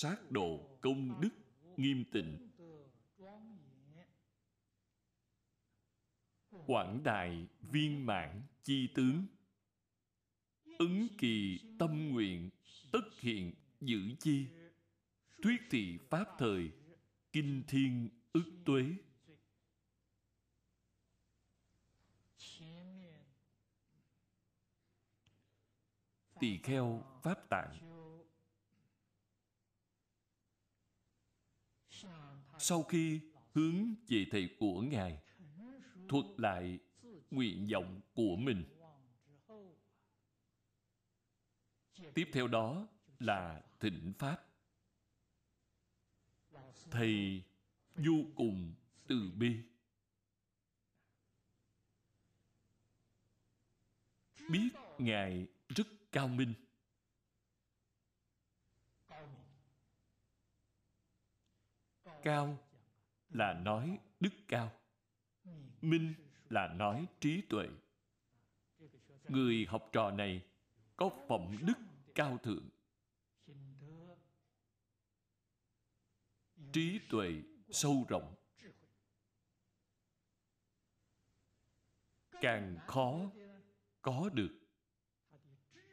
sát độ công đức nghiêm tịnh. Quảng đại viên mãn chi tướng. Ứng kỳ tâm nguyện tất hiện giữ chi. Thuyết thị pháp thời, kinh thiên ức tuế. Tỳ kheo pháp tạng sau khi hướng về thầy của ngài, thuật lại nguyện vọng của mình. Tiếp theo đó là thịnh pháp. Thầy vô cùng từ bi. Biết ngài rất cao minh. Cao là nói đức cao, minh là nói trí tuệ. Người học trò này có phẩm đức cao thượng. Trí tuệ sâu rộng. Càng khó có được.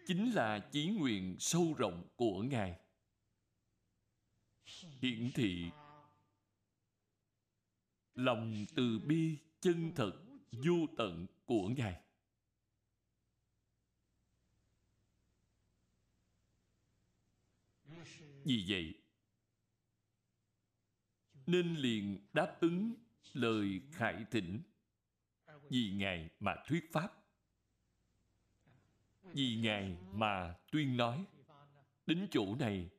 Chính là chí nguyện sâu rộng của ngài. Hiển thị lòng từ bi chân thật vô tận của ngài. Vì vậy, nên liền đáp ứng lời khải thỉnh vì ngài mà thuyết pháp. Vì ngài mà tuyên nói, đến chỗ này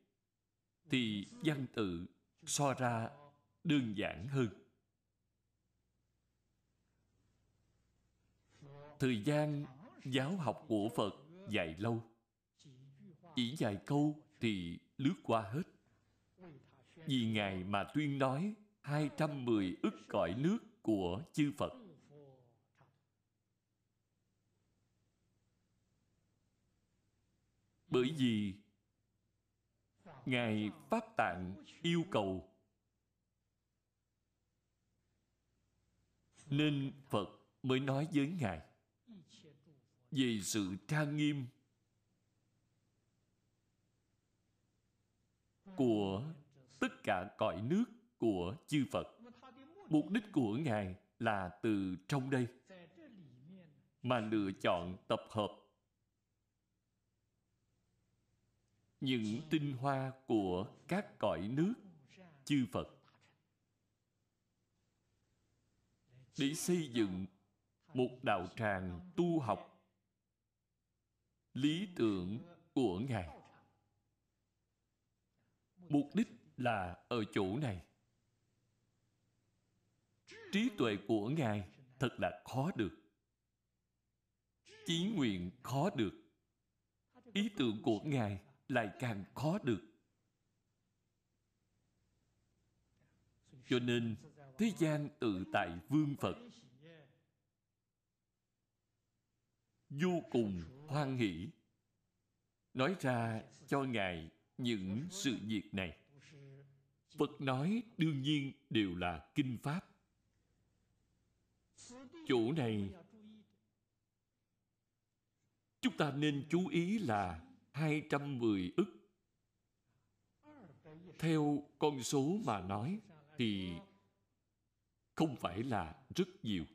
thì văn tự so ra đơn giản hơn. Thời gian giáo học của phật dài lâu. Chỉ vài câu thì lướt qua hết. Vì ngài mà tuyên nói 210 ức cõi nước của chư Phật. Bởi vì Ngài Pháp Tạng yêu cầu Nên Phật mới nói với Ngài. Về sự trang nghiêm Của tất cả cõi nước của chư Phật. Mục đích của Ngài là từ trong đây mà lựa chọn tập hợp những tinh hoa của các cõi nước chư Phật để xây dựng một đạo tràng tu học lý tưởng của Ngài. Mục đích là ở chỗ này. Trí tuệ của Ngài thật là khó được. Chí nguyện khó được. Ý tưởng của Ngài lại càng khó được. Cho nên, thế gian tự tại vương Phật vô cùng hoan hỷ nói ra cho Ngài những sự việc này. Phật nói đương nhiên đều là kinh Pháp. Chỗ này, chúng ta nên chú ý là 210 ức. Theo con số mà nói thì không phải là rất nhiều.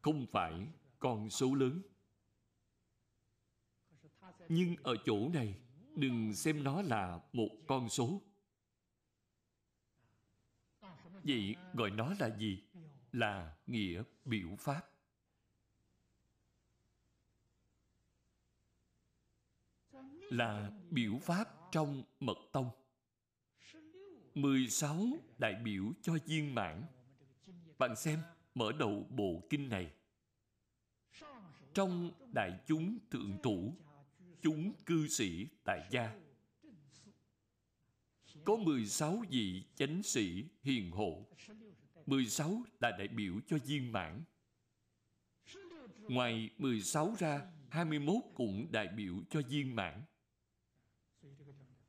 Không phải con số lớn. Nhưng ở chỗ này, đừng xem nó là một con số. Vậy gọi nó là gì? Là nghĩa biểu pháp. Là biểu pháp trong mật tông 16 đại biểu cho viên mãn bạn xem mở đầu bộ kinh này trong đại chúng thượng thủ, chúng cư sĩ tại gia. Có 16 vị chánh sĩ hiền hộ 16 là đại biểu cho viên mãn. Ngoài 16 ra 21 cũng đại biểu cho viên mãn.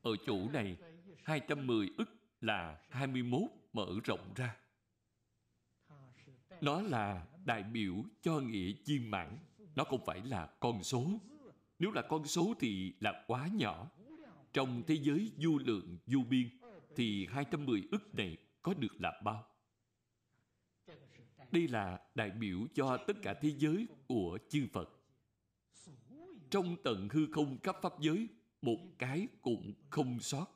Ở chỗ này 210 ức là 21 mở rộng ra. Nó là đại biểu cho nghĩa viên mãn. Nó không phải là con số Nếu là con số thì là quá nhỏ Trong thế giới du lượng, du biên Thì 210 ức này có được là bao? Đây là đại biểu cho tất cả thế giới của chư Phật. Trong tận hư không cấp pháp giới, một cái cũng không sót.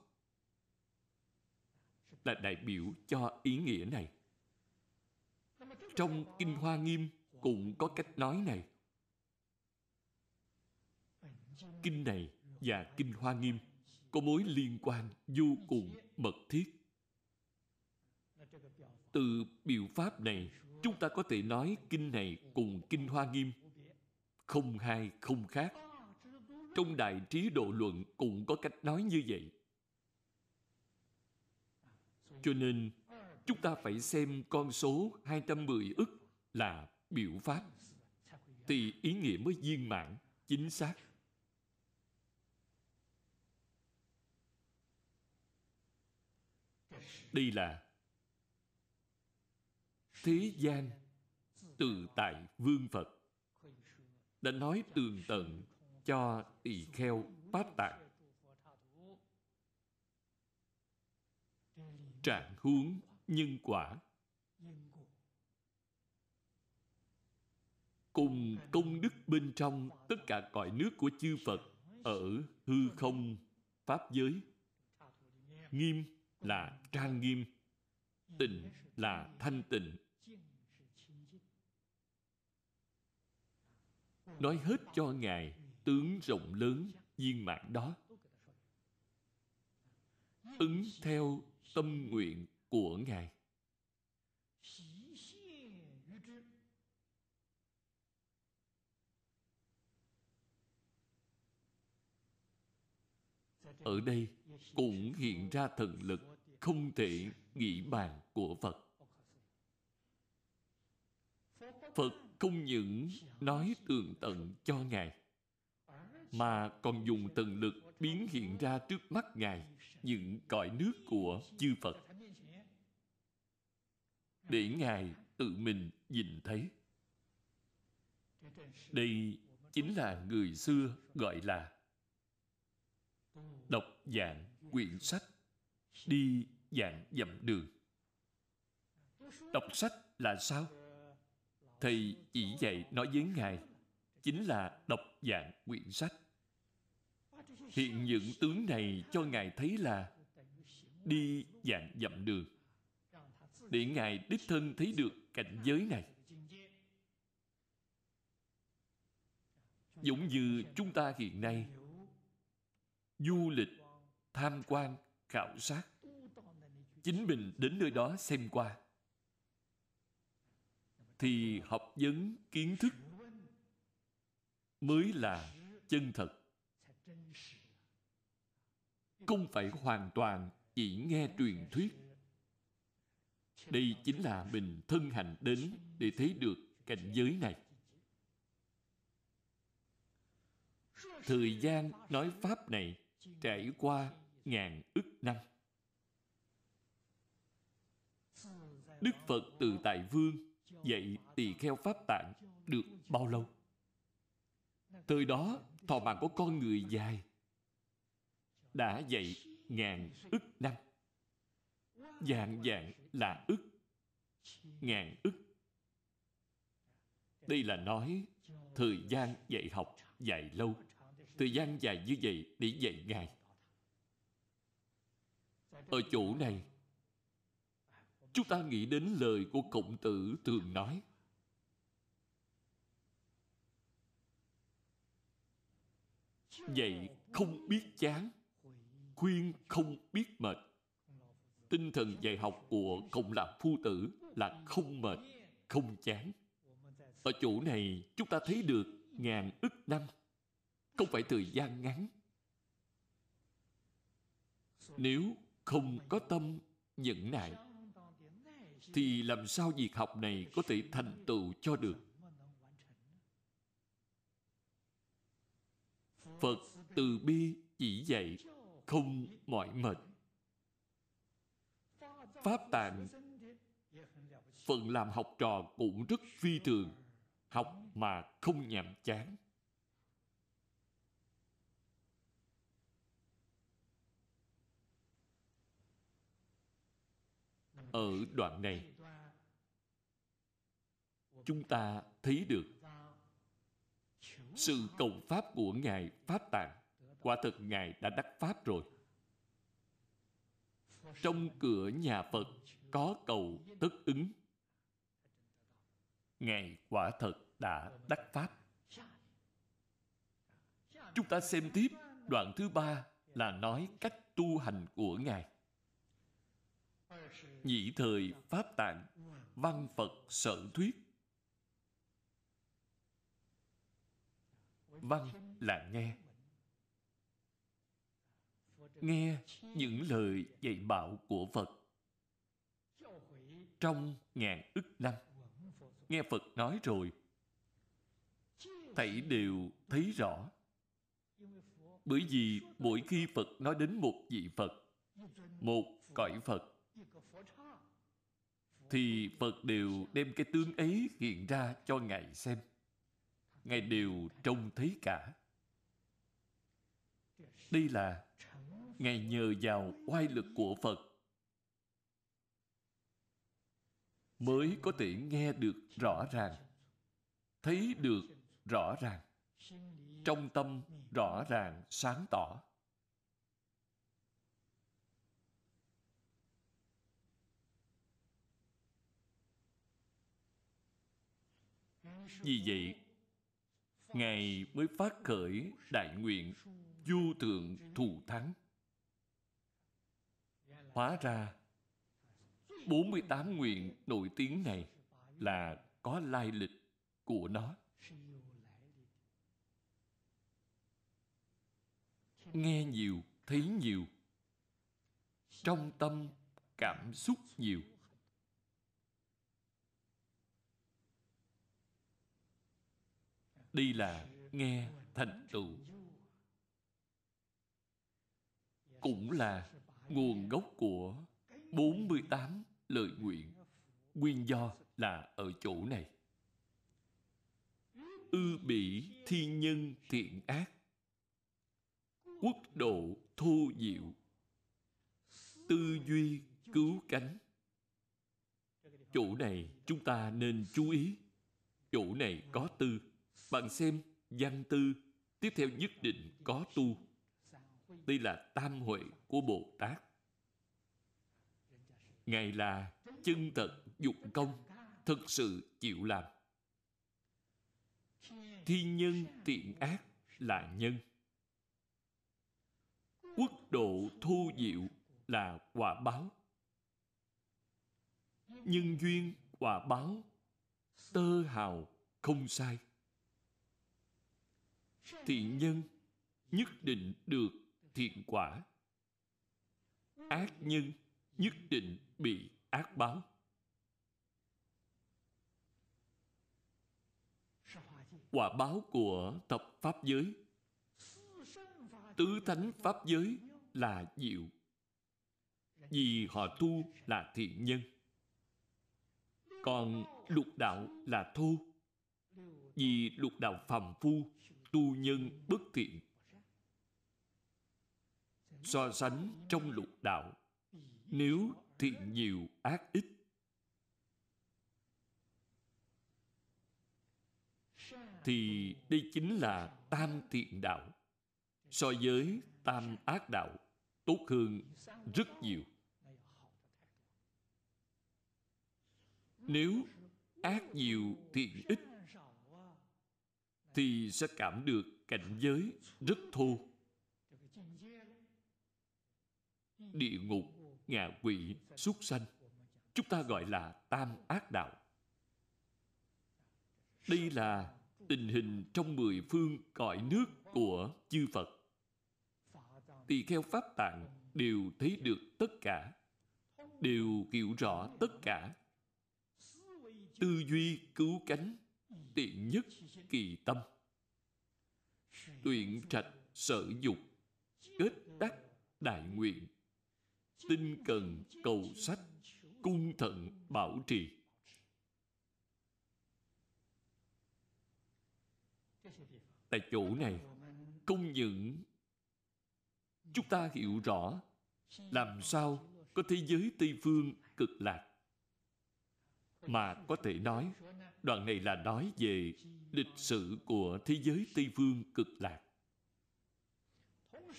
Là đại biểu cho ý nghĩa này. Trong Kinh Hoa Nghiêm cũng có cách nói này. Kinh này và Kinh Hoa Nghiêm có mối liên quan vô cùng mật thiết. Từ biểu pháp này, chúng ta có thể nói kinh này cùng kinh Hoa Nghiêm không hai không khác. Trong Đại Trí Độ Luận cũng có cách nói như vậy. Cho nên, chúng ta phải xem con số 210 ức là biểu pháp thì ý nghĩa mới viên mãn, chính xác. Đây là thế gian tự tại vương phật. Đã nói tường tận cho tỳ kheo bát tạng. Trạng huống nhân quả. Cùng công đức bên trong tất cả cõi nước của chư Phật ở hư không pháp giới. Nghiêm là trang nghiêm, tịnh là thanh tịnh, nói hết cho ngài tướng rộng lớn viên mãn đó. Ứng theo tâm nguyện của ngài. Ở đây cũng hiện ra thần lực không thể nghĩ bàn của phật. Phật không những nói tường tận cho ngài, mà còn dùng tần lực biến hiện ra trước mắt ngài những cõi nước của chư phật. Để ngài tự mình nhìn thấy. Đây chính là người xưa gọi là đọc dạng quyển sách đi dạng dặm đường đọc sách là sao Thầy chỉ dạy nói với Ngài chính là đọc dạng quyển sách. Hiện những tướng này cho Ngài thấy là đi dạng dặm đường để Ngài đích thân thấy được cảnh giới này. Giống như chúng ta hiện nay du lịch, tham quan, khảo sát. Chính mình đến nơi đó xem qua. Thì học vấn kiến thức mới là chân thật. Không phải hoàn toàn chỉ nghe truyền thuyết. Đây chính là mình thân hành đến để thấy được cảnh giới này. Thời gian nói pháp này trải qua ngàn ức năm. Đức phật từ tại vương dạy tỳ kheo pháp tạng được bao lâu? Thời đó, thọ mạng của con người dài đã dạy ngàn ức năm. Dạng dạng là ức, ngàn ức. Đây là nói thời gian dạy học dài lâu, thời gian dài như vậy để dạy ngài ở chỗ này chúng ta nghĩ đến lời của Cộng tử thường nói. Vậy không biết chán, khuyên không biết mệt. Tinh thần dạy học của cộng lạc phu tử là không mệt không chán. Ở chỗ này chúng ta thấy được ngàn ức năm. Không phải thời gian ngắn. Nếu không có tâm nhẫn nại thì làm sao việc học này có thể thành tựu cho được? Phật từ bi chỉ dạy không mỏi mệt. Pháp tạng phần làm học trò cũng rất phi thường, học mà không nhàm chán. Ở đoạn này, chúng ta thấy được sự cầu pháp của ngài pháp tạng. Quả thật ngài đã đắc pháp rồi. Trong cửa nhà phật có cầu tất ứng. Ngài quả thật đã đắc pháp. Chúng ta xem tiếp đoạn thứ ba là nói cách tu hành của ngài nhĩ thời pháp tạng, văn phật sở thuyết. Văn là nghe. Nghe những lời dạy bảo của phật. Trong ngàn ức năm, nghe phật nói rồi, thảy đều thấy rõ. Bởi vì mỗi khi phật nói đến một vị phật, một cõi phật thì phật đều đem cái tướng ấy hiện ra cho ngài xem. Ngài đều trông thấy cả. Đây là ngài nhờ vào oai lực của phật mới có thể nghe được rõ ràng, thấy được rõ ràng, trong tâm rõ ràng, sáng tỏ. Vì vậy, ngài mới phát khởi đại nguyện du thượng thù thắng. Hóa ra 48 nguyện nổi tiếng này là có lai lịch của nó. Nghe nhiều, thấy nhiều, trong tâm cảm xúc nhiều đây là nghe thành tựu. Cũng là nguồn gốc của 48 lời nguyện. Nguyên do là ở chỗ này. Ư bỉ thiên nhân thiện ác. Quốc độ thô diệu. Tư duy cứu cánh. Chỗ này chúng ta nên chú ý. Chỗ này có tư bạn xem văn tư tiếp theo nhất định có tu. Đây là tam huệ của bồ tát. Ngài là chân thật dụng công, thực sự chịu làm. Thiên nhân tiện ác là nhân. Quốc độ thu diệu là quả báo. Nhân duyên quả báo, tơ hào không sai thiện nhân nhất định được thiện quả. Ác nhân nhất định bị ác báo. Quả báo của tập pháp giới. Tứ thánh pháp giới là diệu. Vì họ tu là thiện nhân. Còn lục đạo là thô. Vì lục đạo phàm phu tu nhân bất thiện. So sánh trong lục đạo, nếu thiện nhiều ác ít. Thì đây chính là tam thiện đạo. So với tam ác đạo, tốt hơn rất nhiều. Nếu ác nhiều thiện ít thì sẽ cảm được cảnh giới rất thô địa ngục, ngạ quỷ, súc sanh. Chúng ta gọi là tam ác đạo. Đây là tình hình trong mười phương cõi nước của chư Phật. Tỳ kheo Pháp Tạng đều thấy được tất cả, đều hiểu rõ tất cả. Tư duy cứu cánh, tiện nhất kỳ tâm. Tuyện trạch sở dục, kết đắc đại nguyện. Tinh cần cầu sách, cung thận bảo trì. Tại chỗ này, không những chúng ta hiểu rõ làm sao có thế giới Tây Phương cực lạc. Mà có thể nói, đoạn này là nói về lịch sử của thế giới Tây Phương cực lạc.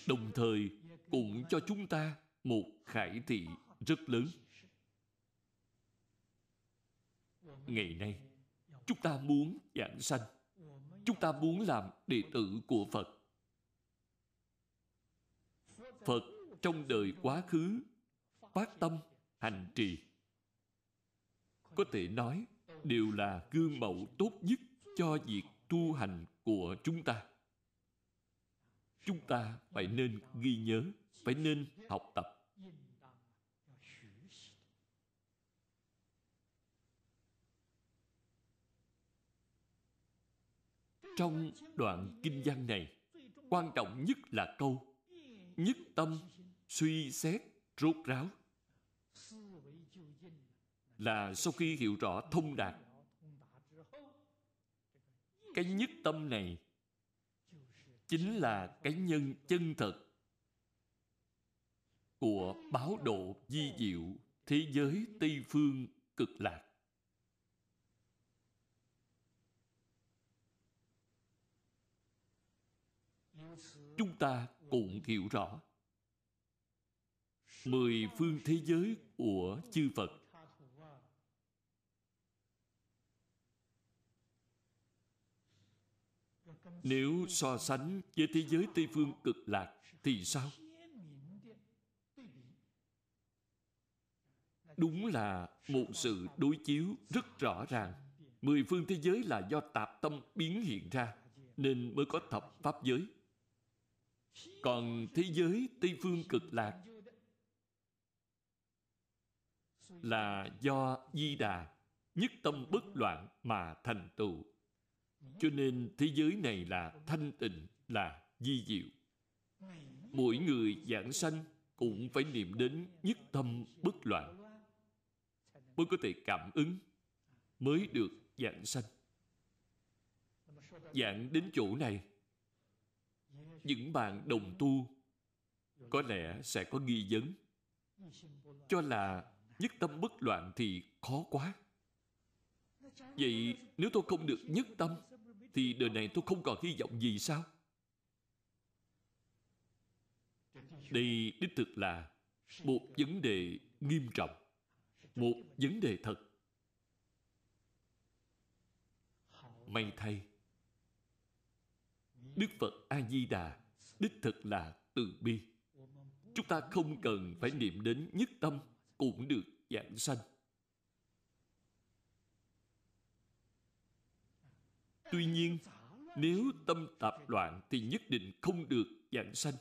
Đồng thời cũng cho chúng ta một khải thị rất lớn. Ngày nay, chúng ta muốn giảng sanh. Chúng ta muốn làm đệ tử của Phật. Phật trong đời quá khứ phát tâm hành trì có thể nói, đều là gương mẫu tốt nhất cho việc tu hành của chúng ta. Chúng ta phải nên ghi nhớ, phải nên học tập. Trong đoạn kinh văn này, quan trọng nhất là câu, nhất tâm suy xét rốt ráo là sau khi hiểu rõ thông đạt, cái nhất tâm này chính là cái nhân chân thật của báo độ di diệu thế giới tây phương cực lạc chúng ta cũng hiểu rõ mười phương thế giới của chư Phật. Nếu so sánh với thế giới Tây Phương cực lạc thì sao? Đúng là một sự đối chiếu rất rõ ràng. Mười phương thế giới là do tạp tâm biến hiện ra, nên mới có thập pháp giới. Còn thế giới Tây Phương cực lạc là do di đà nhất tâm bất loạn mà thành tựu cho nên thế giới này là thanh tịnh, là di diệu. Mỗi người giảng sanh cũng phải niệm đến nhất tâm bất loạn mới có thể cảm ứng, mới được giảng sanh. Giảng đến chỗ này, những bạn đồng tu có lẽ sẽ có nghi vấn. Cho là nhất tâm bất loạn thì khó quá. Vậy nếu tôi không được nhất tâm thì đời này tôi không còn hy vọng gì sao? Đây đích thực là một vấn đề nghiêm trọng, một vấn đề thật. May thay, đức phật a di đà đích thực là từ bi. Chúng ta không cần phải niệm đến nhất tâm cũng được giảng sanh. Tuy nhiên, nếu tâm tạp loạn thì nhất định không được giảng sanh.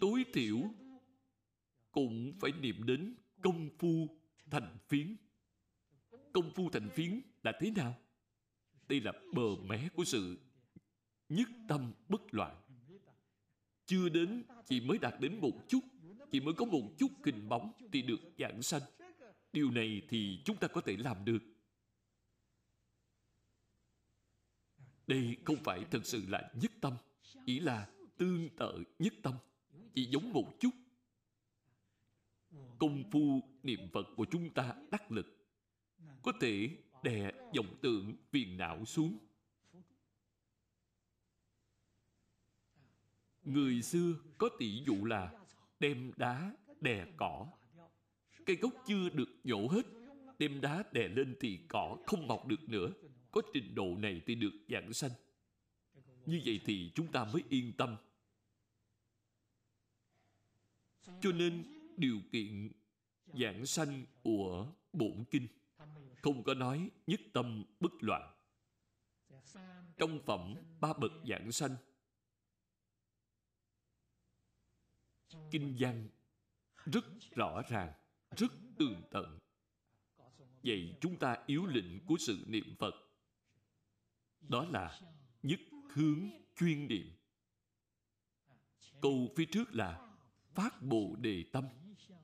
Tối thiểu cũng phải niệm đến công phu thành phiến. Công phu thành phiến là thế nào? Đây là bờ mé của sự nhất tâm bất loạn. Chưa đến, chỉ mới đạt đến một chút chỉ mới có một chút kinh bóng thì được giảng sanh. Điều này thì chúng ta có thể làm được. Đây không phải thật sự là nhất tâm, chỉ là tương tự nhất tâm, chỉ giống một chút. Công phu niệm Phật của chúng ta đắc lực, có thể đè vọng tượng phiền não xuống. Người xưa có tỷ dụ là đem đá đè cỏ cây gốc chưa được nhổ hết đem đá đè lên thì cỏ không mọc được nữa có trình độ này thì được giảng sanh. Như vậy thì chúng ta mới yên tâm. Cho nên điều kiện giảng sanh của bổn kinh không có nói nhất tâm bất loạn. Trong phẩm ba bậc giảng sanh, kinh văn rất rõ ràng, rất tường tận. Vậy chúng ta yếu lĩnh của sự niệm phật đó là nhất hướng chuyên niệm. Câu phía trước là phát bồ đề tâm.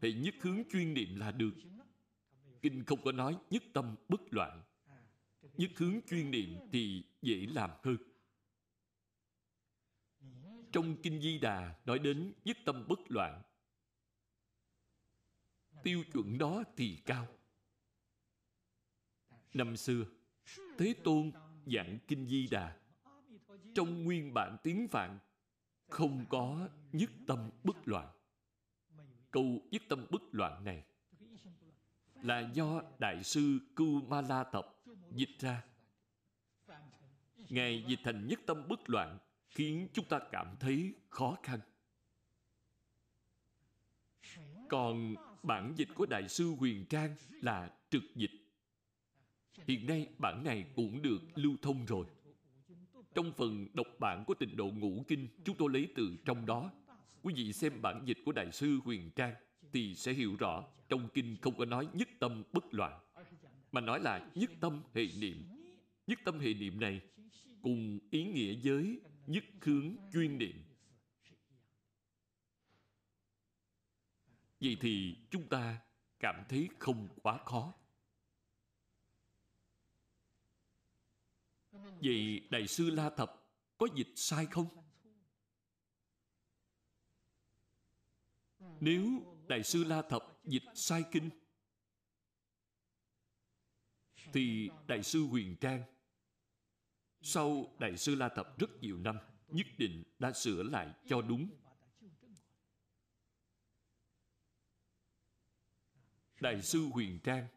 Hệ nhất hướng chuyên niệm là được. Kinh không có nói nhất tâm bất loạn. Nhất hướng chuyên niệm thì dễ làm hơn. Trong kinh di đà nói đến nhất tâm bất loạn, tiêu chuẩn đó thì cao. Năm xưa, thế tôn giảng kinh di đà. Trong nguyên bản tiếng phạn, không có nhất tâm bất loạn. Câu nhất tâm bất loạn này là do đại sư cưu ma la tập dịch ra. Ngài dịch thành nhất tâm bất loạn khiến chúng ta cảm thấy khó khăn. Còn bản dịch của đại sư huyền trang là trực dịch hiện nay bản này cũng được lưu thông rồi. Trong phần đọc bản của tịnh độ ngũ kinh, chúng tôi lấy từ trong đó. Quý vị xem bản dịch của đại sư huyền trang thì sẽ hiểu rõ trong kinh không có nói nhất tâm bất loạn, mà nói là nhất tâm hệ niệm. Nhất tâm hệ niệm này cùng ý nghĩa với nhất hướng chuyên niệm. Vậy thì chúng ta cảm thấy không quá khó. Vậy đại sư la thập có dịch sai không? Nếu đại sư la thập dịch sai kinh, thì đại sư huyền trang, sau đại sư la thập rất nhiều năm, nhất định đã sửa lại cho đúng. Đại sư huyền trang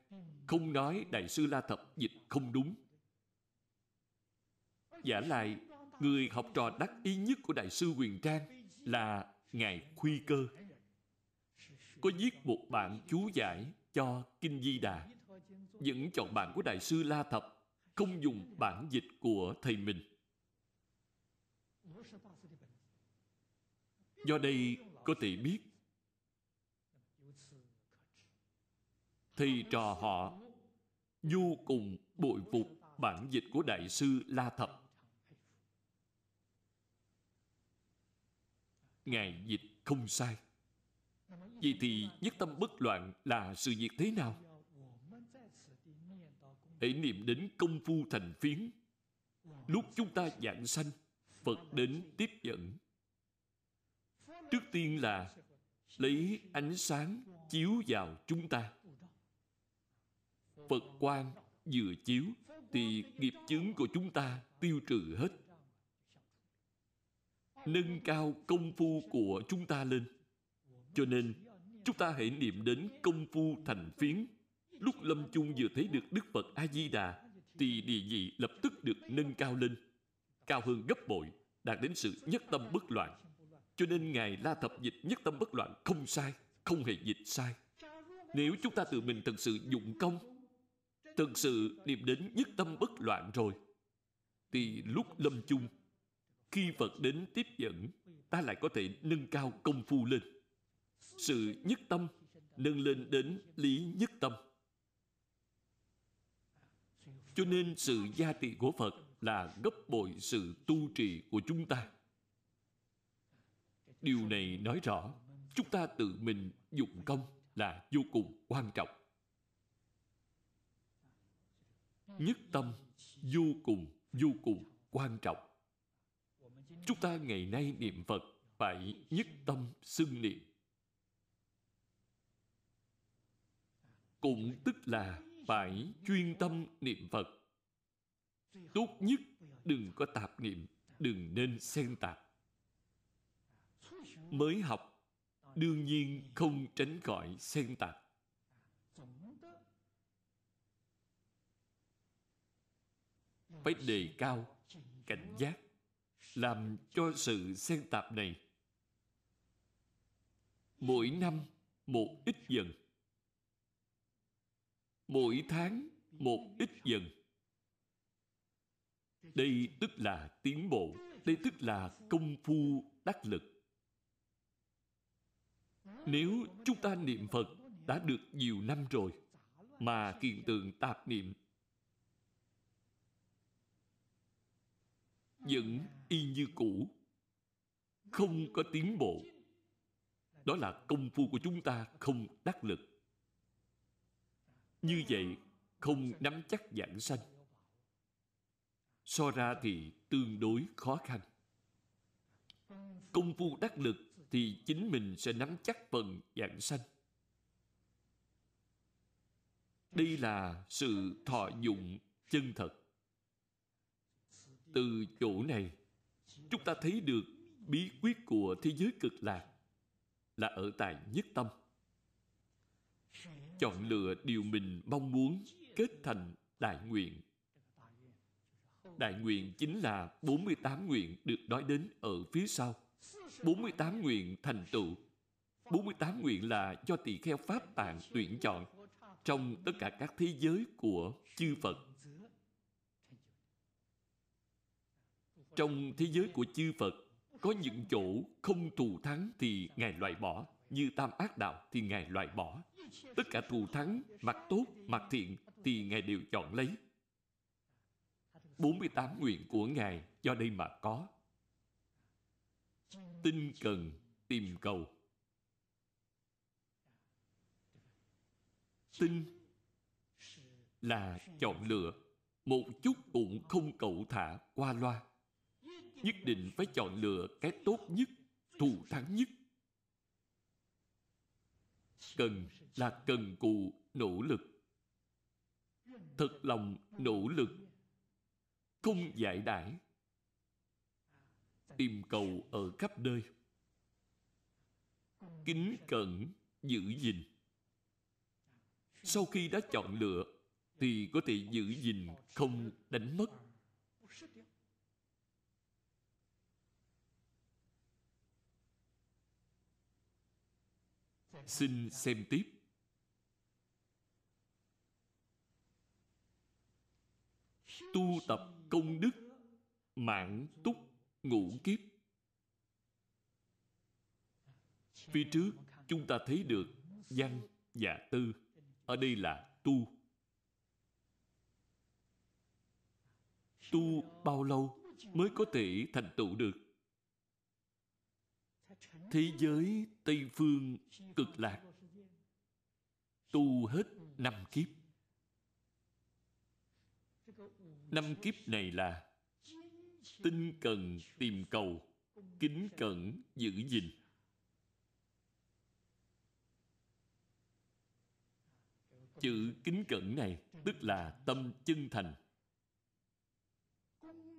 không nói đại sư la thập dịch không đúng giả lại, người học trò đắc ý nhất của đại sư quyền trang là ngài khuy cơ. Có viết một bản chú giải cho kinh di đà. Vẫn chọn bản của đại sư la thập không dùng bản dịch của thầy mình. Do đây có thể biết, thầy trò họ vô cùng bội phục bản dịch của đại sư la thập. Ngài dịch không sai. Vậy thì nhất tâm bất loạn là sự việc thế nào? Hãy niệm đến công phu thành phiến. Lúc chúng ta giảng sanh, phật đến tiếp dẫn. Trước tiên là lấy ánh sáng chiếu vào chúng ta. Phật quang vừa chiếu thì nghiệp chướng của chúng ta tiêu trừ hết nâng cao công phu của chúng ta lên. Cho nên, chúng ta hãy niệm đến công phu thành phiến. Lúc lâm chung vừa thấy được đức phật a di đà thì địa vị lập tức được nâng cao lên. Cao hơn gấp bội, đạt đến sự nhất tâm bất loạn. Cho nên ngài la thập dịch nhất tâm bất loạn không sai, không hề dịch sai. Nếu chúng ta tự mình thật sự dụng công, thật sự niệm đến nhất tâm bất loạn rồi, thì lúc lâm chung khi phật đến tiếp dẫn, ta lại có thể nâng cao công phu lên. Sự nhất tâm nâng lên đến lý nhất tâm. Cho nên sự gia trị của phật là gấp bội sự tu trì của chúng ta. Điều này nói rõ, chúng ta tự mình dụng công là vô cùng quan trọng. Nhất tâm vô cùng vô cùng quan trọng chúng ta ngày nay niệm phật phải nhất tâm xưng niệm. Cũng tức là phải chuyên tâm niệm phật. Tốt nhất đừng có tạp niệm, đừng nên xen tạp. Mới học, đương nhiên không tránh khỏi xen tạp. Phải đề cao cảnh giác làm cho sự xen tạp này. Mỗi năm, một ít dần. Mỗi tháng, một ít dần. Đây tức là tiến bộ, đây tức là công phu đắc lực. Nếu chúng ta niệm phật đã được nhiều năm rồi, mà hiện tượng tạp niệm vẫn y như cũ. Không có tiến bộ. Đó là công phu của chúng ta không đắc lực. Như vậy, không nắm chắc giảng sanh. So ra thì tương đối khó khăn. Công phu đắc lực thì chính mình sẽ nắm chắc phần giảng sanh. Đây là sự thọ dụng chân thật từ chỗ này, chúng ta thấy được bí quyết của thế giới cực lạc là ở tại nhất tâm. Chọn lựa điều mình mong muốn kết thành đại nguyện. Đại nguyện chính là 48 nguyện được nói đến ở phía sau. 48 nguyện thành tựu. 48 nguyện là do tỳ kheo Pháp Tạng tuyển chọn trong tất cả các thế giới của chư Phật. Trong thế giới của chư Phật, có những chỗ không thù thắng thì Ngài loại bỏ, như tam ác đạo thì Ngài loại bỏ. Tất cả thù thắng, mặt tốt, mặt thiện thì Ngài đều chọn lấy. 48 nguyện của Ngài do đây mà có. Tinh cần tìm cầu. Tinh là chọn lựa, một chút cũng không cậu thả qua loa. Nhất định phải chọn lựa cái tốt nhất, thù thắng nhất. Cần là cần cù nỗ lực. Thật lòng nỗ lực. Không giải đãi. Tìm cầu ở khắp nơi. Kính cẩn giữ gìn. Sau khi đã chọn lựa thì có thể giữ gìn không đánh mất. Xin xem tiếp. Tu tập công đức, mãn túc ngũ kiếp. Phía trước chúng ta thấy được văn và tư. Ở đây là tu. Tu bao lâu mới có thể thành tựu được? Thế giới tây phương cực lạc. Tu hết năm kiếp. Năm kiếp này là tinh cần tìm cầu, kính cẩn giữ gìn. Chữ kính cẩn này tức là tâm chân thành,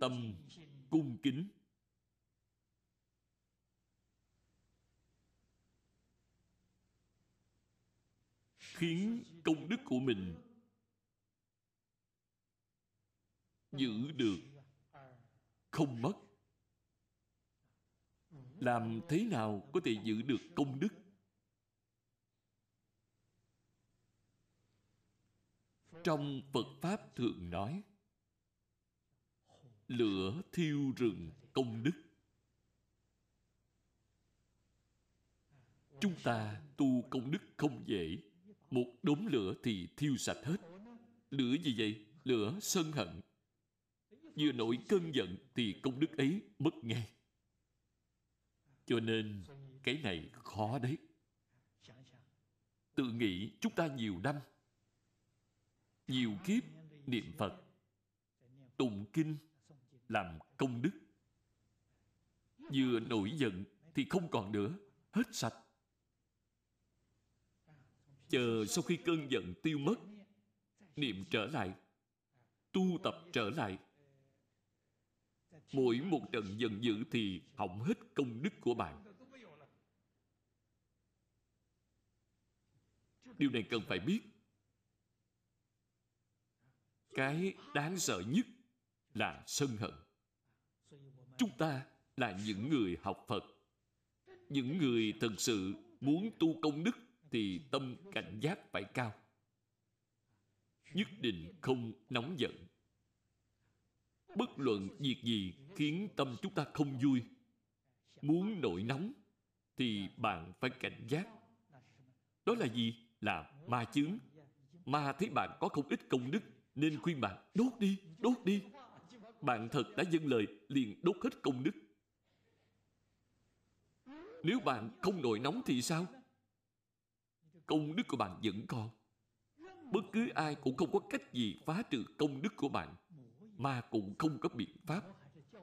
tâm cung kính. Khiến công đức của mình giữ được không mất. Làm thế nào có thể giữ được công đức? Trong phật pháp thường nói, lửa thiêu rừng công đức. Chúng ta tu công đức không dễ một đống lửa thì thiêu sạch hết. Lửa gì vậy? Lửa sân hận. Vừa nổi cơn giận thì công đức ấy mất ngay. Cho nên cái này khó đấy. Tự nghĩ chúng ta nhiều năm, nhiều kiếp niệm phật, tụng kinh, làm công đức. Vừa nổi giận thì không còn nữa, hết sạch chờ sau khi cơn giận tiêu mất, niệm trở lại, tu tập trở lại. Mỗi một trận giận dữ thì hỏng hết công đức của bạn. Điều này cần phải biết. Cái đáng sợ nhất là sân hận. Chúng ta là những người học phật, những người thật sự muốn tu công đức thì tâm cảnh giác phải cao. Nhất định không nóng giận. Bất luận việc gì khiến tâm chúng ta không vui, muốn nổi nóng, thì bạn phải cảnh giác. Đó là gì? Là ma chướng. Ma thấy bạn có không ít công đức, nên khuyên bạn, đốt đi đốt đi. Bạn thật đã dâng lời, liền đốt hết công đức. Nếu bạn không nổi nóng thì sao? Công đức của bạn vẫn còn. Bất cứ ai cũng không có cách gì phá trừ công đức của bạn. Ma cũng không có biện pháp.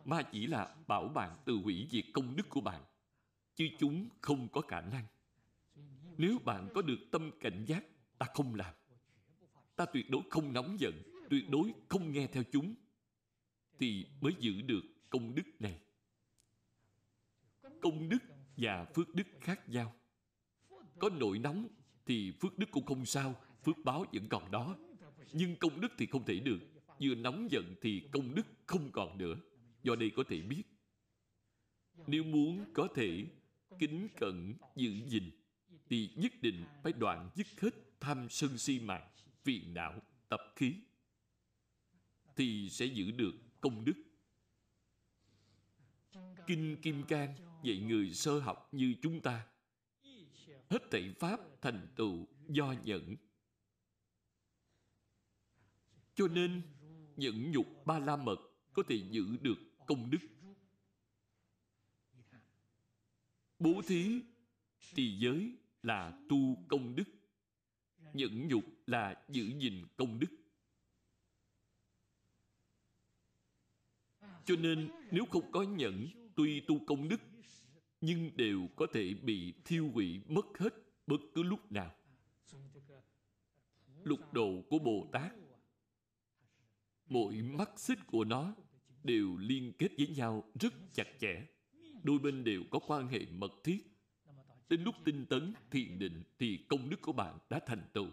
Ma chỉ là bảo bạn tự hủy diệt công đức của bạn, chứ chúng không có khả năng. Nếu bạn có được tâm cảnh giác, ta không làm. Ta tuyệt đối không nóng giận, tuyệt đối không nghe theo chúng, thì mới giữ được công đức này. Công đức và phước đức khác nhau. Có nổi nóng thì phước đức cũng không sao, phước báo vẫn còn đó. Nhưng công đức thì không thể được, vừa nóng giận thì công đức không còn nữa. Do đây có thể biết. Nếu muốn có thể kính cẩn, giữ gìn, thì nhất định phải đoạn dứt hết tham sân si mạng phiền não, tập khí. Thì sẽ giữ được công đức. Kinh kim cang dạy người sơ học như chúng ta hết thảy pháp thành tựu do nhẫn. Cho nên, nhẫn nhục ba la mật có thể giữ được công đức. Bố thí, trì giới là tu công đức. Nhẫn nhục là giữ gìn công đức. Cho nên, nếu không có nhẫn, tuy tu công đức nhưng đều có thể bị thiêu hủy mất hết bất cứ lúc nào. Lục độ của bồ tát mỗi mắt xích của nó đều liên kết với nhau rất chặt chẽ. Đôi bên đều có quan hệ mật thiết. Đến lúc tinh tấn, thiền định thì công đức của bạn đã thành tựu.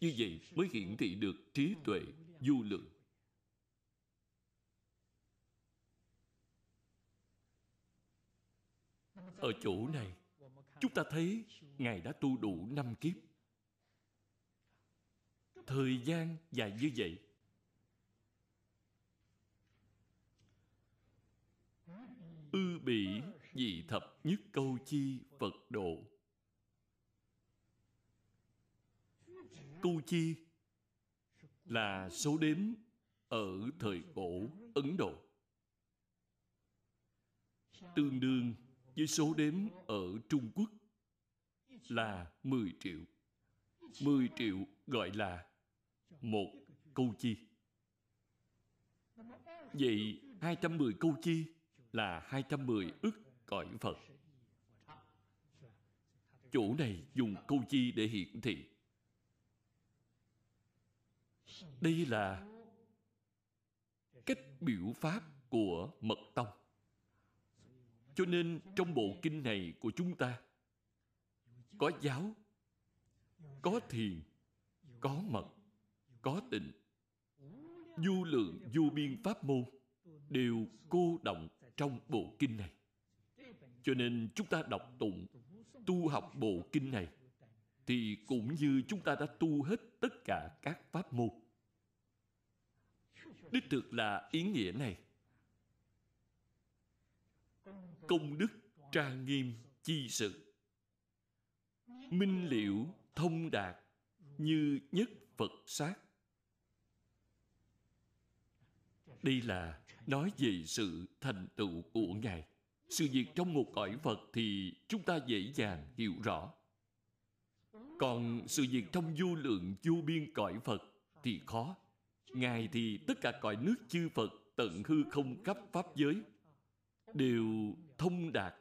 Như vậy mới hiển thị được trí tuệ, du lượng. Ở chỗ này, chúng ta thấy ngài đã tu đủ năm kiếp. Thời gian dài như vậy, ư bỉ dị thập nhất câu chi phật độ. Câu chi là số đếm ở thời cổ ấn độ. Tương đương với số đếm ở trung quốc là 10 triệu 10 triệu gọi là một câu chi vậy 210 câu chi là 210 ức cõi Phật. Chỗ này dùng câu chi để hiển thị. Đây là cách biểu pháp của Mật Tông. Cho nên trong bộ kinh này của chúng ta có giáo, có thiền, có mật, có tịnh, du lượng du biên pháp môn đều cô động trong bộ kinh này. Cho nên chúng ta đọc tụng tu học bộ kinh này thì cũng như chúng ta đã tu hết tất cả các pháp môn. Đích thực là ý nghĩa này công đức trang nghiêm chi sự. Minh liễu thông đạt như nhất phật sát. Đây là nói về sự thành tựu của ngài. Sự việc trong một cõi phật thì chúng ta dễ dàng hiểu rõ. Còn sự việc trong vô lượng vô biên cõi phật thì khó. Ngài thì tất cả cõi nước chư phật tận hư không cấp pháp giới đều thông đạt,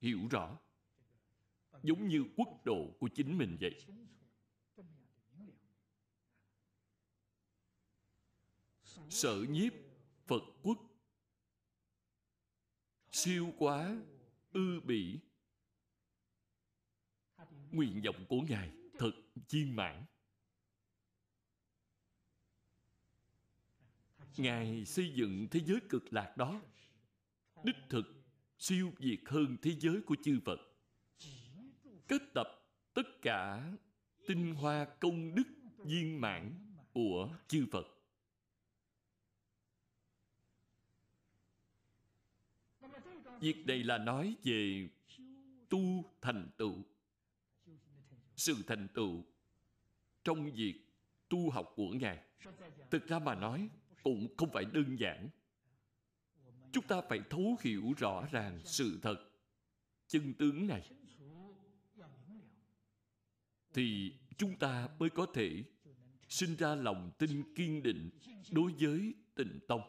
hiểu rõ, giống như quốc độ của chính mình vậy. Sở nhiếp phật quốc, siêu quá ư bỉ. Nguyện vọng của ngài thật viên mãn. Ngài xây dựng thế giới cực lạc đó đích thực siêu việt hơn thế giới của chư phật kết tập tất cả tinh hoa công đức viên mãn của chư Phật. Việc này là nói về tu thành tựu. Sự thành tựu trong việc tu học của Ngài. Thực ra mà nói, cũng không phải đơn giản. Chúng ta phải thấu hiểu rõ ràng sự thật, chân tướng này. Thì chúng ta mới có thể sinh ra lòng tin kiên định đối với tịnh tông.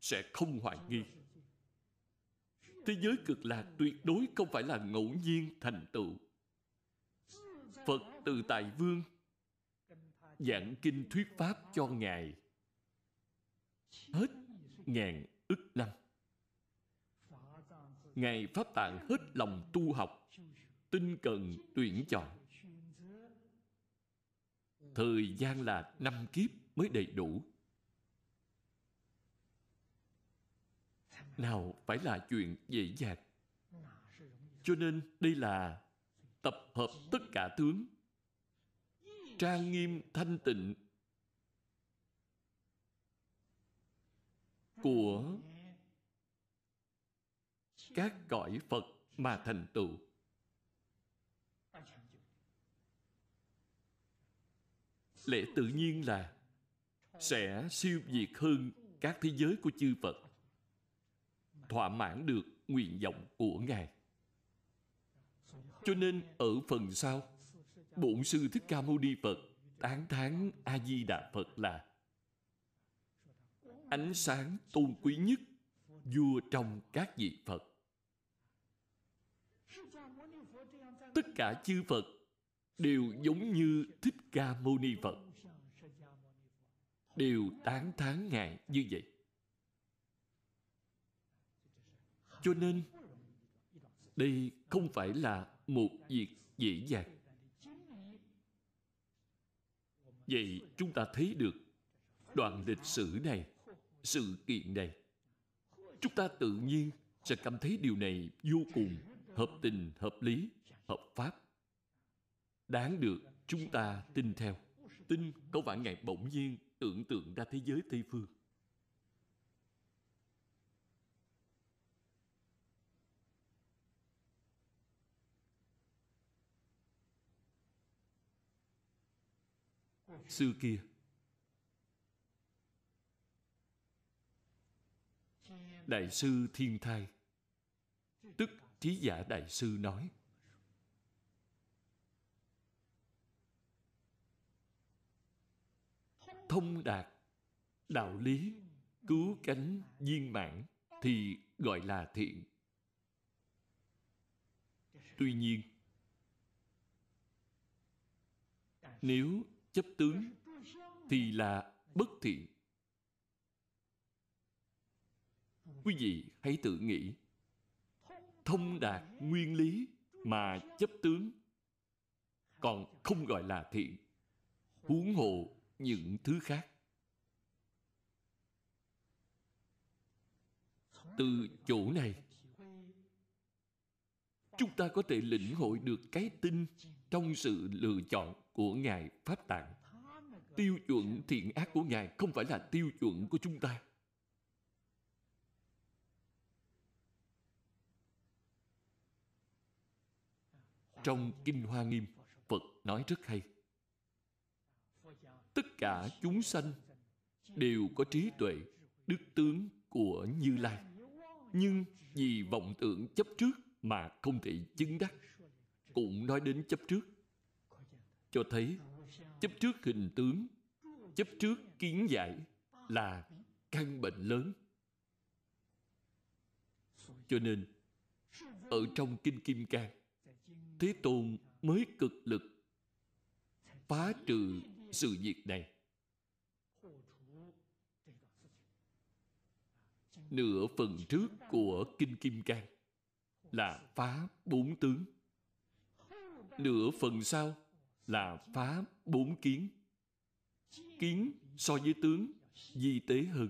Sẽ không hoài nghi. Thế giới cực lạc tuyệt đối không phải là ngẫu nhiên thành tựu. Phật từ tài Vương giảng kinh thuyết pháp cho Ngài hết ngàn ức năm. Ngài Pháp Tạng hết lòng tu học, tinh cần tuyển chọn. Thời gian là năm kiếp mới đầy đủ. Nào phải là chuyện dễ dàng. Cho nên đây là tập hợp tất cả tướng trang nghiêm thanh tịnh của các cõi Phật mà thành tựu. Lẽ tự nhiên là sẽ siêu việt hơn các thế giới của chư Phật, thỏa mãn được nguyện vọng của Ngài. Cho nên ở phần sau, Bổn Sư Thích Ca Mâu Ni Phật tán thán A-di-đà Phật là ánh sáng tôn quý nhất vua trong các vị Phật. Tất cả chư Phật đều giống như Thích Ca Mâu Ni Phật. Đều tán thán Ngài như vậy. Cho nên, đây không phải là một việc dễ dàng. Vậy chúng ta thấy được đoạn lịch sử này, sự kiện này. Chúng ta tự nhiên sẽ cảm thấy điều này vô cùng hợp tình, hợp lý, hợp pháp. Đáng được chúng ta tin theo. Tin có vạn ngày bỗng nhiên tưởng tượng ra thế giới Tây Phương. Xưa kia. Đại sư Thiên Thai. Tức Trí giả Đại sư nói. Thông đạt Đạo lý Cứu cánh viên mãn Thì gọi là thiện. Tuy nhiên, Nếu chấp tướng thì là bất thiện. Quý vị hãy tự nghĩ, thông đạt nguyên lý mà chấp tướng, còn không gọi là thiện, huống hộ những thứ khác. Từ chỗ này, chúng ta có thể lĩnh hội được cái tin trong sự lựa chọn của ngài pháp tạng. Tiêu chuẩn thiện ác của ngài không phải là tiêu chuẩn của chúng ta. Trong kinh hoa nghiêm, phật nói rất hay. Tất cả chúng sanh đều có trí tuệ, đức tướng của như lai. Nhưng vì vọng tưởng chấp trước mà không thể chứng đắc. Cũng nói đến chấp trước cho thấy chấp trước hình tướng, chấp trước kiến giải là căn bệnh lớn. Cho nên, ở trong kinh kim cang, thế tôn mới cực lực phá trừ sự việc này. Nửa phần trước của kinh kim cang là phá bốn tướng. Nửa phần sau là phá bốn kiến. Kiến so với tướng di tế hơn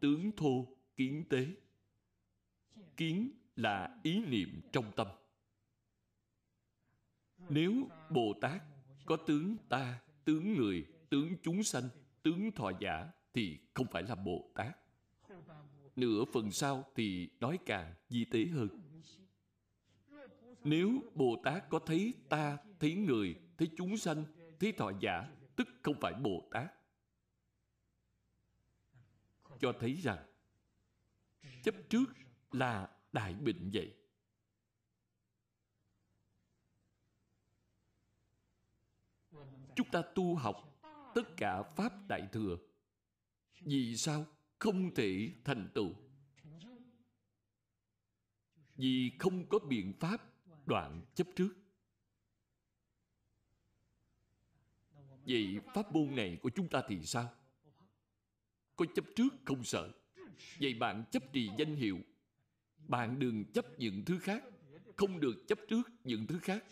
tướng thô kiến tế. Kiến là ý niệm trong tâm. Nếu bồ tát có tướng ta, tướng người, tướng chúng sanh, tướng thọ giả thì không phải là bồ tát. Nửa phần sau thì nói càng di tế hơn nếu bồ tát có thấy ta, thấy người, thấy chúng sanh, thấy thọ giả, tức không phải bồ tát cho thấy rằng, chấp trước là đại bệnh vậy. Chúng ta tu học tất cả pháp đại thừa, vì sao không thể thành tựu? Vì không có biện pháp đoạn chấp trước. Vậy pháp môn này của chúng ta thì sao? Có chấp trước không sợ? Vậy bạn chấp trì danh hiệu. Bạn đừng chấp những thứ khác. Không được chấp trước những thứ khác.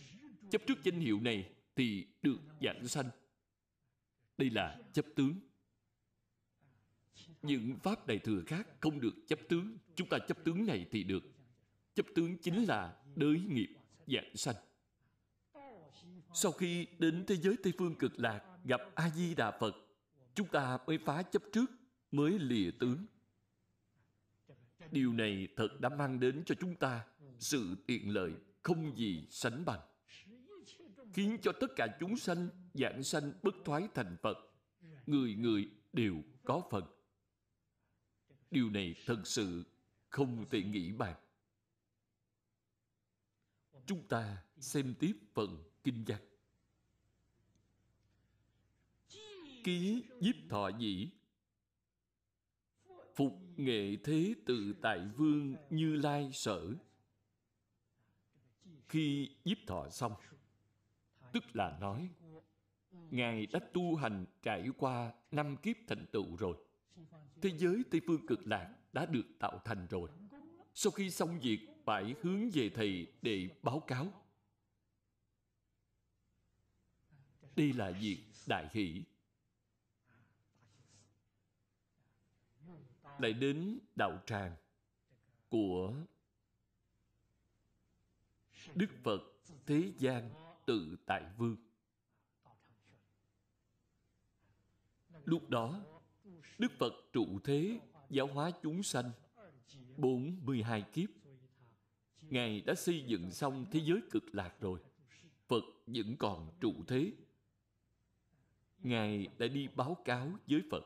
Chấp trước danh hiệu này thì được giảng sanh. Đây là chấp tướng. Những pháp đại thừa khác không được chấp tướng. Chúng ta chấp tướng này thì được. Chấp tướng chính là đới nghiệp dạng sanh. Sau khi đến thế giới tây phương cực lạc, gặp a di đà phật, chúng ta mới phá chấp trước, mới lìa tướng. Điều này thật đã mang đến cho chúng ta sự tiện lợi không gì sánh bằng, khiến cho tất cả chúng sanh giảng sanh bất thoái thành phật, người người đều có phần. Điều này thật sự không thể nghĩ bàn chúng ta xem tiếp phần kinh văn. Ký nhiếp thọ dĩ phục nghệ thế tự tại vương như lai sở. Khi nhiếp thọ xong, tức là nói, ngài đã tu hành trải qua năm kiếp thành tựu rồi. Thế giới tây phương cực lạc đã được tạo thành rồi. Sau khi xong việc phải hướng về thầy để báo cáo. Đây là việc đại hỷ. Lại đến đạo tràng của đức phật thế gian tự tại vương. Lúc đó, đức phật trụ thế giáo hóa chúng sanh 42 kiếp. Ngài đã xây dựng xong thế giới cực lạc rồi. Phật vẫn còn trụ thế. Ngài đã đi báo cáo với Phật.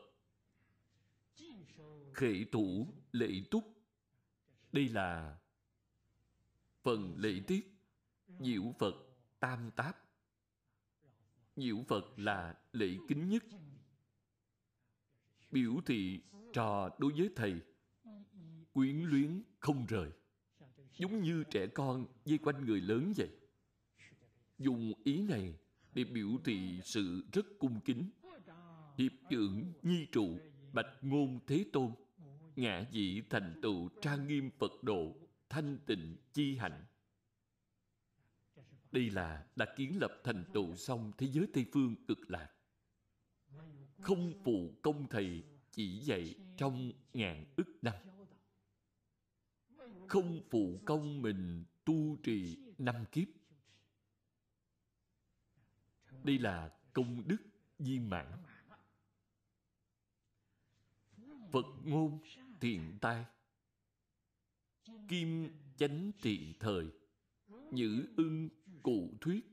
Khệ thủ lệ túc. Đây là phần lễ tiết. Diệu Phật tam táp. Diệu Phật là lễ kính nhất. Biểu thị trò đối với Thầy. Quyến luyến không rời. Giống như trẻ con dây quanh người lớn vậy. Dùng ý này để biểu thị sự rất cung kính. Hiệp trưởng nhi trụ Bạch ngôn thế tôn, Ngã dị thành tựu trang nghiêm Phật độ, Thanh tịnh chi hạnh. Đây là đã kiến lập thành tựu xong thế giới Tây Phương cực lạc. Không phụ công thầy chỉ dạy trong ngàn ức năm. Không phụ công mình tu trì năm kiếp. Đây là công đức viên mãn. Phật ngôn thiện tai. Kim chánh trị thời. Nhữ ưng cụ thuyết.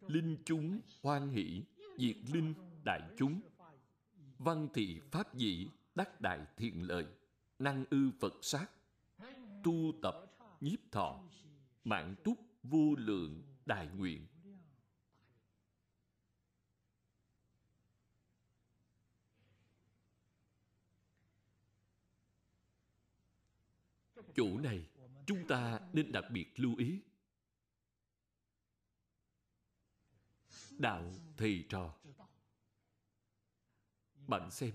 Linh chúng hoan hỷ, Diệt linh đại chúng. Văn thị pháp dĩ, Đắc đại thiện lợi. Năng ư Phật sát. Tu tập nhiếp thọ, Mạng túc vô lượng đại nguyện. Chỗ này chúng ta nên đặc biệt lưu ý. Đạo thầy trò. Bạn xem,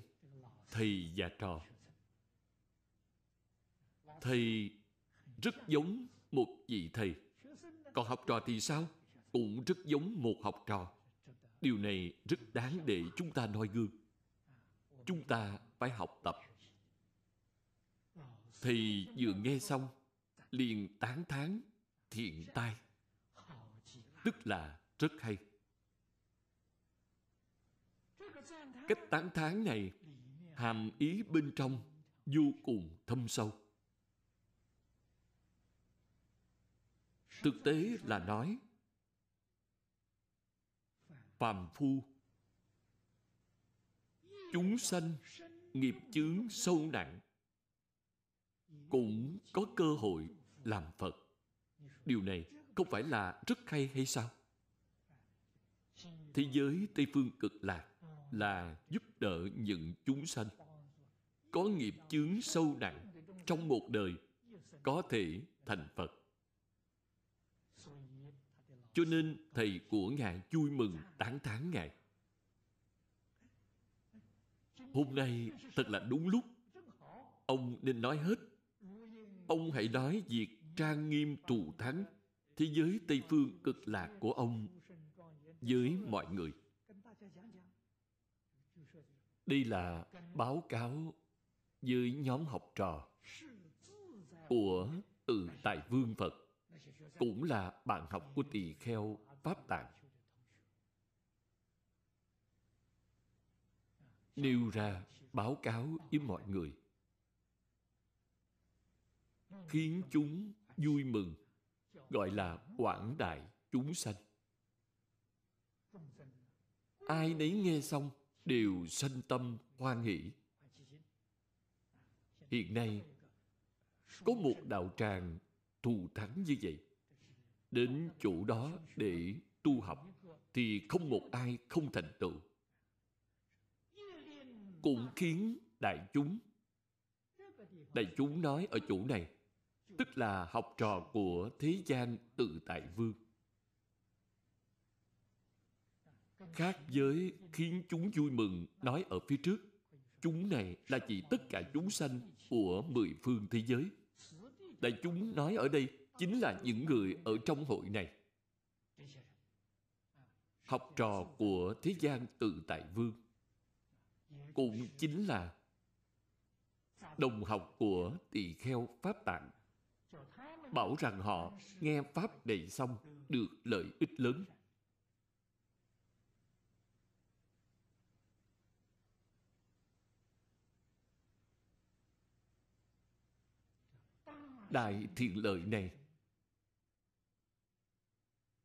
thầy và trò. Thầy rất giống một vị thầy. Còn học trò thì sao? Cũng rất giống một học trò. Điều này rất đáng để chúng ta noi gương. Chúng ta phải học tập. Thì vừa nghe xong, liền tán thán thiện tai. Tức là rất hay. Cách tán thán này hàm ý bên trong vô cùng thâm sâu. Thực tế là nói, phàm phu, chúng sanh nghiệp chướng sâu nặng, cũng có cơ hội làm phật. Điều này không phải là rất hay hay sao? Thế giới tây phương cực lạc là giúp đỡ những chúng sanh có nghiệp chướng sâu nặng trong một đời có thể thành phật cho nên thầy của ngài vui mừng tán thán ngài. Hôm nay thật là đúng lúc. Ông nên nói hết. Ông hãy nói việc trang nghiêm thù thắng thế giới tây phương cực lạc của ông với mọi người. Đây là báo cáo với nhóm học trò của tự tại vương phật cũng là bạn học của tỳ kheo pháp tạng. Nêu ra báo cáo với mọi người. Khiến chúng vui mừng, gọi là quảng đại chúng sanh. Ai nấy nghe xong đều sanh tâm hoan hỷ. Hiện nay, có một đạo tràng thù thắng như vậy đến chỗ đó để tu học thì không một ai không thành tựu. Cũng khiến đại chúng đại chúng nói ở chỗ này, tức là học trò của thế gian tự tại vương. Khác với khiến chúng vui mừng nói ở phía trước, chúng này là chỉ tất cả chúng sanh của mười phương thế giới. Đại chúng nói ở đây chính là những người ở trong hội này. Học trò của thế gian tự tại vương cũng chính là đồng học của tỳ kheo pháp tạng, bảo rằng họ nghe pháp đầy xong được lợi ích lớn. Đại thiện lợi này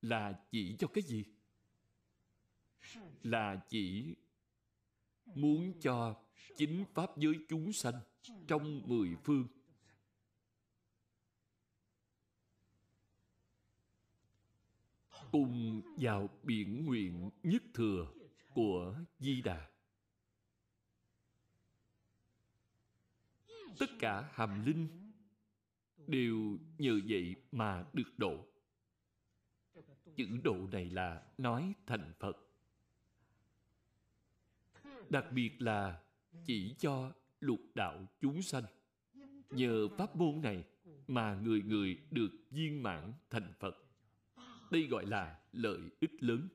là chỉ cho cái gì? Là chỉ muốn cho chính pháp giới chúng sanh trong mười phương. Cùng vào biển nguyện nhất thừa của di đà. Tất cả hàm linh đều nhờ vậy mà được độ chữ độ này là nói thành phật. Đặc biệt là chỉ cho lục đạo chúng sanh. Nhờ pháp môn này mà người người được viên mãn thành phật. Đây gọi là lợi ích lớn.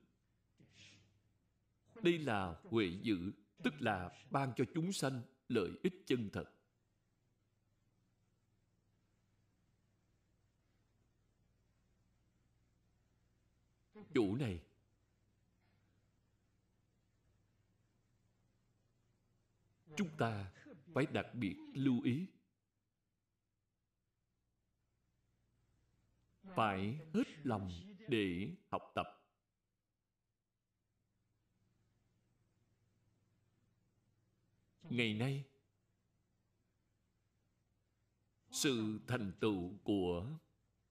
Đây là huệ dự tức là ban cho chúng sanh lợi ích chân thật. Chủ này. Chúng ta phải đặc biệt lưu ý. Phải hết lòng để học tập. Ngày nay, sự thành tựu của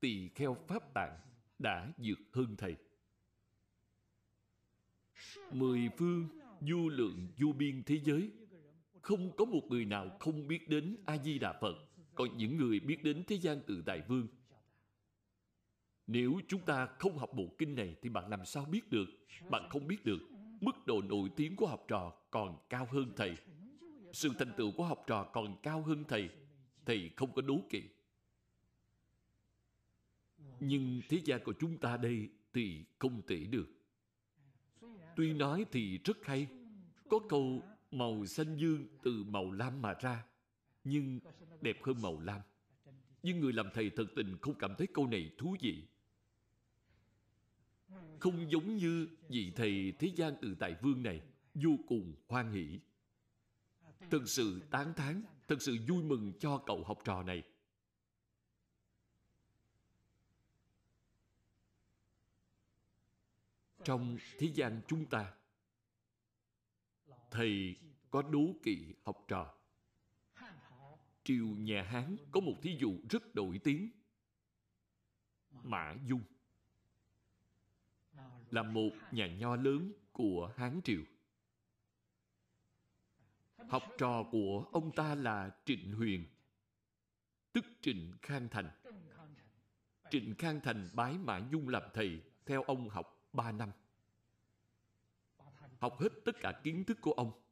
tỳ kheo pháp tạng đã vượt hơn thầy mười phương du lượng du biên thế giới. Không có một người nào không biết đến a di đà phật, còn những người biết đến thế gian tự tại vương. Nếu chúng ta không học bộ kinh này thì bạn làm sao biết được? Bạn không biết được, mức độ nổi tiếng của học trò còn cao hơn thầy. Sự thành tựu của học trò còn cao hơn thầy thầy không có đố kỵ. Nhưng thế gian của chúng ta đây thì không thể được tuy nói thì rất hay có câu màu xanh dương từ màu lam mà ra nhưng đẹp hơn màu lam. Nhưng người làm thầy thật tình không cảm thấy câu này thú vị. Không giống như vị thầy thế gian từ tại vương này, vô cùng hoan hỷ. Thật sự tán thán, thật sự vui mừng cho cậu học trò này. Trong thế gian chúng ta, thầy có đố kỵ học trò. Triều nhà Hán có một thí dụ rất nổi tiếng. Mã Dung là một nhà nho lớn của Hán Triều. Học trò của ông ta là Trịnh Huyền, tức Trịnh Khang Thành. Trịnh Khang Thành bái Mã Dung làm thầy, theo ông học ba năm. Học hết tất cả kiến thức của ông,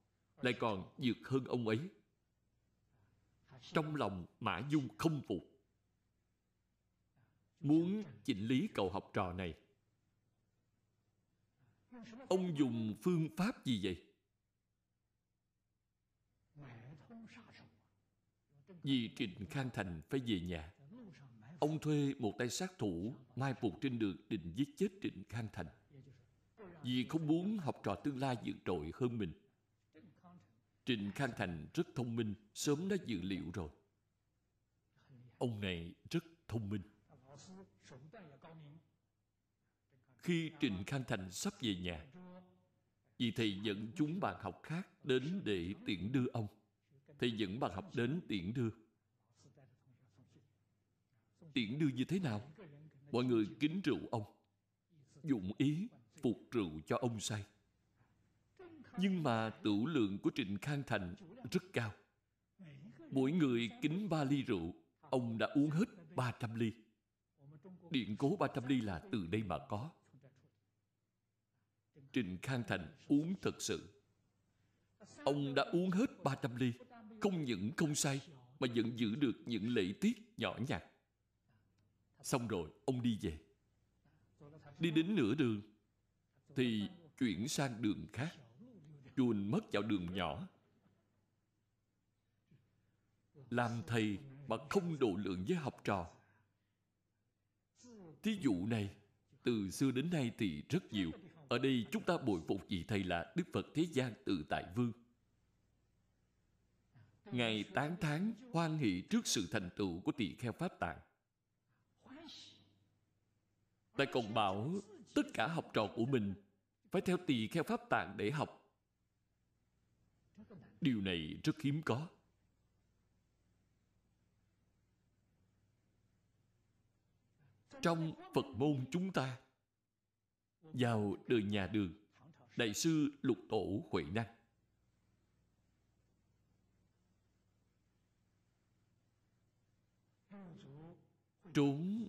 lại còn vượt hơn ông ấy. Trong lòng Mã Dung không phục. Muốn chỉnh lý cậu học trò này. Ông dùng phương pháp gì vậy? Vì Trịnh Khang Thành phải về nhà Ông thuê một tay sát thủ, Mai phục trên đường định giết chết Trịnh Khang Thành. Vì không muốn học trò tương lai vượt trội hơn mình. Trịnh Khang Thành rất thông minh, Sớm đã dự liệu rồi. Ông này rất thông minh. Khi Trịnh Khang Thành sắp về nhà, Vì thầy dẫn chúng bạn học khác Đến để tiễn đưa ông. Thầy dẫn bạn học đến tiễn đưa. Tiễn đưa như thế nào? Mọi người kính rượu ông, Dụng ý phục rượu cho ông say. Nhưng mà tửu lượng của Trịnh Khang Thành rất cao. Mỗi người kính ba ly rượu, Ông đã uống hết 300 ly. Điện cố 300 ly là từ đây mà có. Trịnh Khang Thành uống thật sự. Ông đã uống hết 300 ly, Không những không say, Mà vẫn giữ được những lễ tiết nhỏ nhặt. Xong rồi, ông đi về. Đi đến nửa đường, Thì chuyển sang đường khác. Chuồn mất vào đường nhỏ. Làm thầy mà không độ lượng với học trò. Thí dụ này, Từ xưa đến nay thì rất nhiều. Ở đây chúng ta bồi phục vị thầy là Đức Phật Thế gian tự tại vương. Ngài tán thán hoan hỷ trước sự thành tựu của tỳ kheo Pháp Tạng lại còn bảo tất cả học trò của mình phải theo tỳ kheo pháp tạng để học. Điều này rất hiếm có. Trong Phật môn chúng ta, vào đời nhà đường, Đại sư Lục Tổ Huệ Năng trốn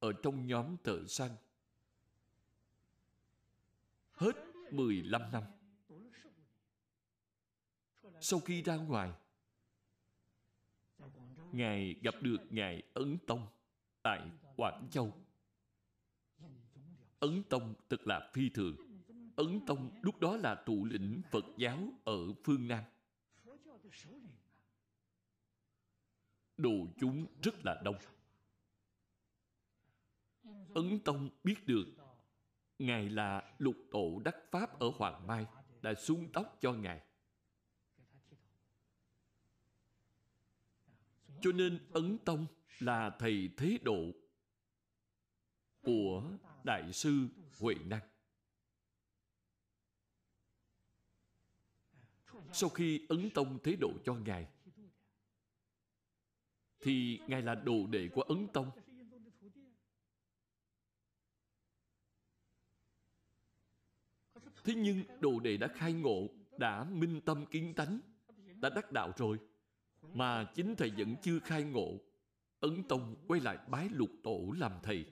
ở trong nhóm thợ săn. Hết 15 năm. Sau khi ra ngoài, Ngài gặp được Ngài Ấn Tông tại Quảng Châu. Ấn Tông thật là phi thường. Ấn Tông lúc đó là tụ lĩnh Phật giáo ở phương Nam. Đồ chúng rất là đông. Ấn Tông biết được Ngài là lục tổ đắc Pháp ở Hoàng Mai đã xuống tóc cho Ngài. Cho nên Ấn Tông là thầy thế độ của Đại sư Huệ Năng. Sau khi Ấn Tông thế độ cho Ngài, thì Ngài là đồ đệ của Ấn Tông Thế nhưng đồ đệ đã khai ngộ, đã minh tâm kiến tánh, đã đắc đạo rồi. Mà chính thầy vẫn chưa khai ngộ. Ấn Tông quay lại bái lục tổ làm thầy.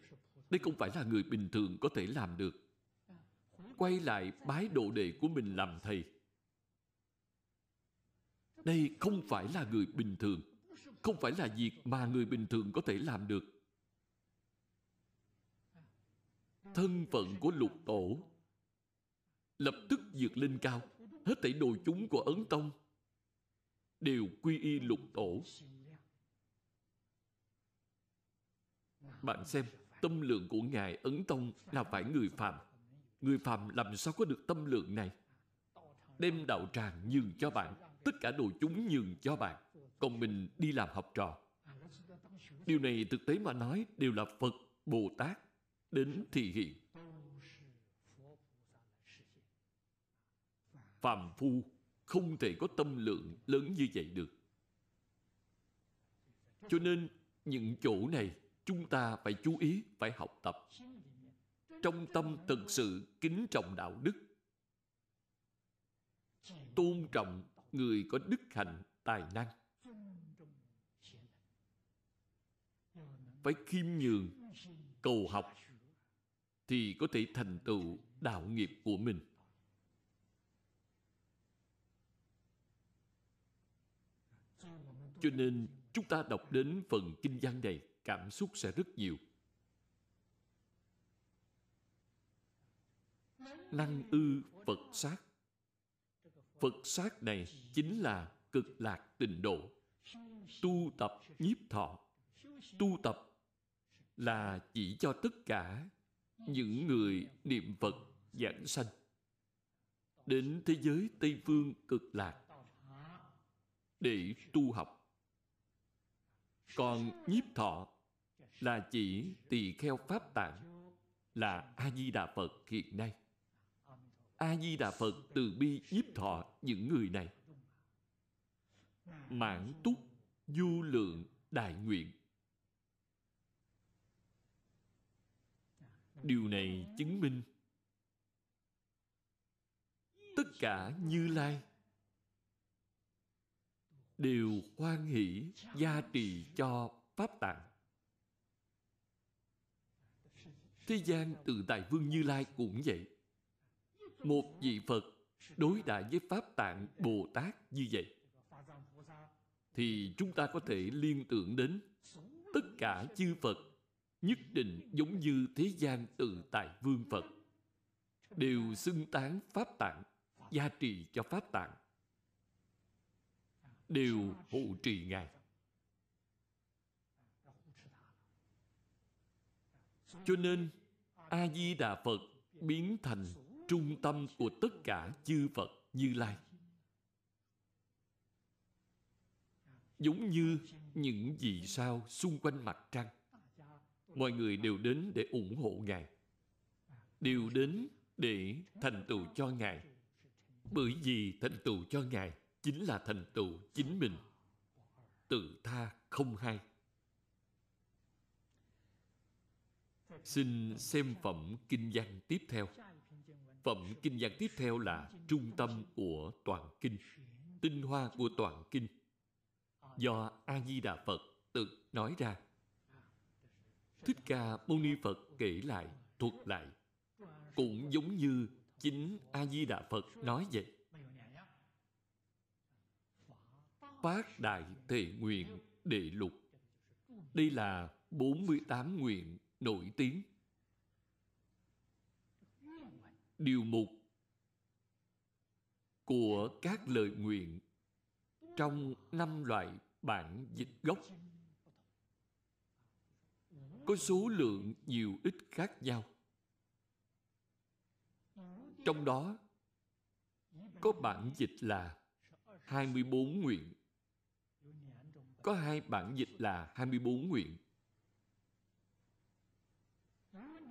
Đây không phải là người bình thường có thể làm được. Quay lại bái đồ đệ của mình làm thầy. Đây không phải là người bình thường. Không phải là việc mà người bình thường có thể làm được. Thân phận của lục tổ lập tức vượt lên cao. Hết thảy đồ chúng của ấn tông đều quy y lục tổ. Bạn xem, tâm lượng của ngài ấn tông là phải người phàm. Người phàm làm sao có được tâm lượng này? Đem đạo tràng nhường cho bạn, tất cả đồ chúng nhường cho bạn. Còn mình đi làm học trò. Điều này thực tế mà nói đều là phật, bồ tát đến thị hiện. Phàm phu không thể có tâm lượng lớn như vậy được. Cho nên những chỗ này chúng ta phải chú ý, phải học tập. Trong tâm thực sự kính trọng đạo đức, tôn trọng người có đức hạnh, tài năng. Phải khiêm nhường, cầu học, thì có thể thành tựu đạo nghiệp của mình. Cho nên chúng ta đọc đến phần kinh văn này, cảm xúc sẽ rất nhiều. Năng ư Phật sát Phật sát này chính là cực lạc tịnh độ. Tu tập nhiếp thọ. Tu tập là chỉ cho tất cả những người niệm Phật giảng sanh đến thế giới Tây Phương cực lạc để tu học. Còn nhiếp thọ là chỉ tỳ kheo Pháp Tạng là A-di-đà Phật hiện nay. A-di-đà Phật từ bi nhiếp thọ những người này. Mãn túc, du lượng, đại nguyện. Điều này chứng minh tất cả Như Lai đều hoan hỷ gia trì cho Pháp Tạng. Thế gian từ Đại Vương Như Lai cũng vậy. Một vị Phật đối đại với Pháp Tạng Bồ Tát như vậy, thì chúng ta có thể liên tưởng đến tất cả chư Phật nhất định giống như thế gian từ tại vương Phật, đều xưng tán Pháp Tạng, gia trì cho Pháp Tạng đều hộ trì Ngài. Cho nên a di đà phật biến thành trung tâm của tất cả chư phật như lai. Giống như những vì sao xung quanh mặt trăng, mọi người đều đến để ủng hộ ngài, đều đến để thành tựu cho ngài. Bởi vì thành tựu cho ngài chính là thành tựu chính mình tự tha không hai Xin xem phẩm kinh văn tiếp theo. Phẩm kinh văn tiếp theo là trung tâm của toàn kinh, tinh hoa của toàn kinh. Do A-di-đà Phật tự nói ra. Thích Ca Mâu Ni Phật kể lại, thuật lại. Cũng giống như chính A-di-đà Phật nói vậy. Phát Đại Thệ Nguyện Đệ Lục. Đây là 48 nguyện nổi tiếng. Điều mục của các lời nguyện trong năm loại bản dịch gốc. Có số lượng nhiều ít khác nhau. Trong đó, có bản dịch là 24 nguyện có hai bản dịch là 24 nguyện.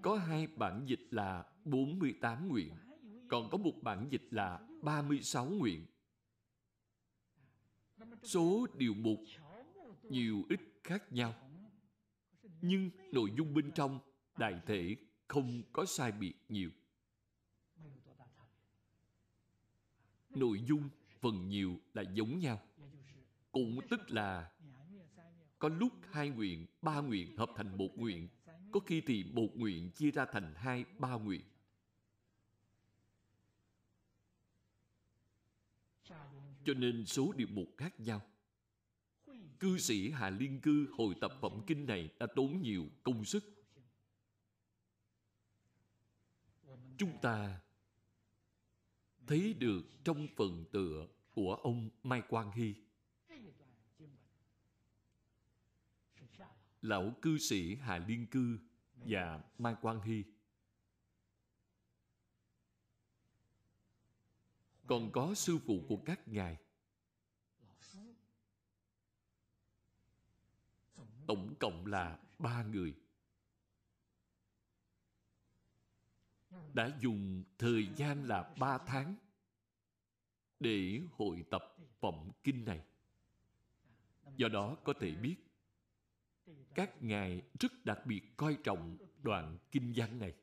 Có hai bản dịch là 48 nguyện, Còn có một bản dịch là 36 nguyện. Số điều mục nhiều ít khác nhau, Nhưng nội dung bên trong đại thể không có sai biệt nhiều. Nội dung phần nhiều là giống nhau, Cũng tức là có lúc hai nguyện, ba nguyện hợp thành một nguyện có khi thì một nguyện chia ra thành hai, ba nguyện. Cho nên số điều mục khác nhau. Cư sĩ Hà Liên Cư hồi tập phẩm kinh này đã tốn nhiều công sức. Chúng ta thấy được trong phần tựa của ông Mai Quang Hy lão cư sĩ Hà Liên Cư và Mai Quang Hy. Còn có sư phụ của các ngài. Tổng cộng là ba người. Đã dùng thời gian là ba tháng để hội tập phẩm kinh này. Do đó có thể biết các ngài rất đặc biệt coi trọng đoạn kinh văn này.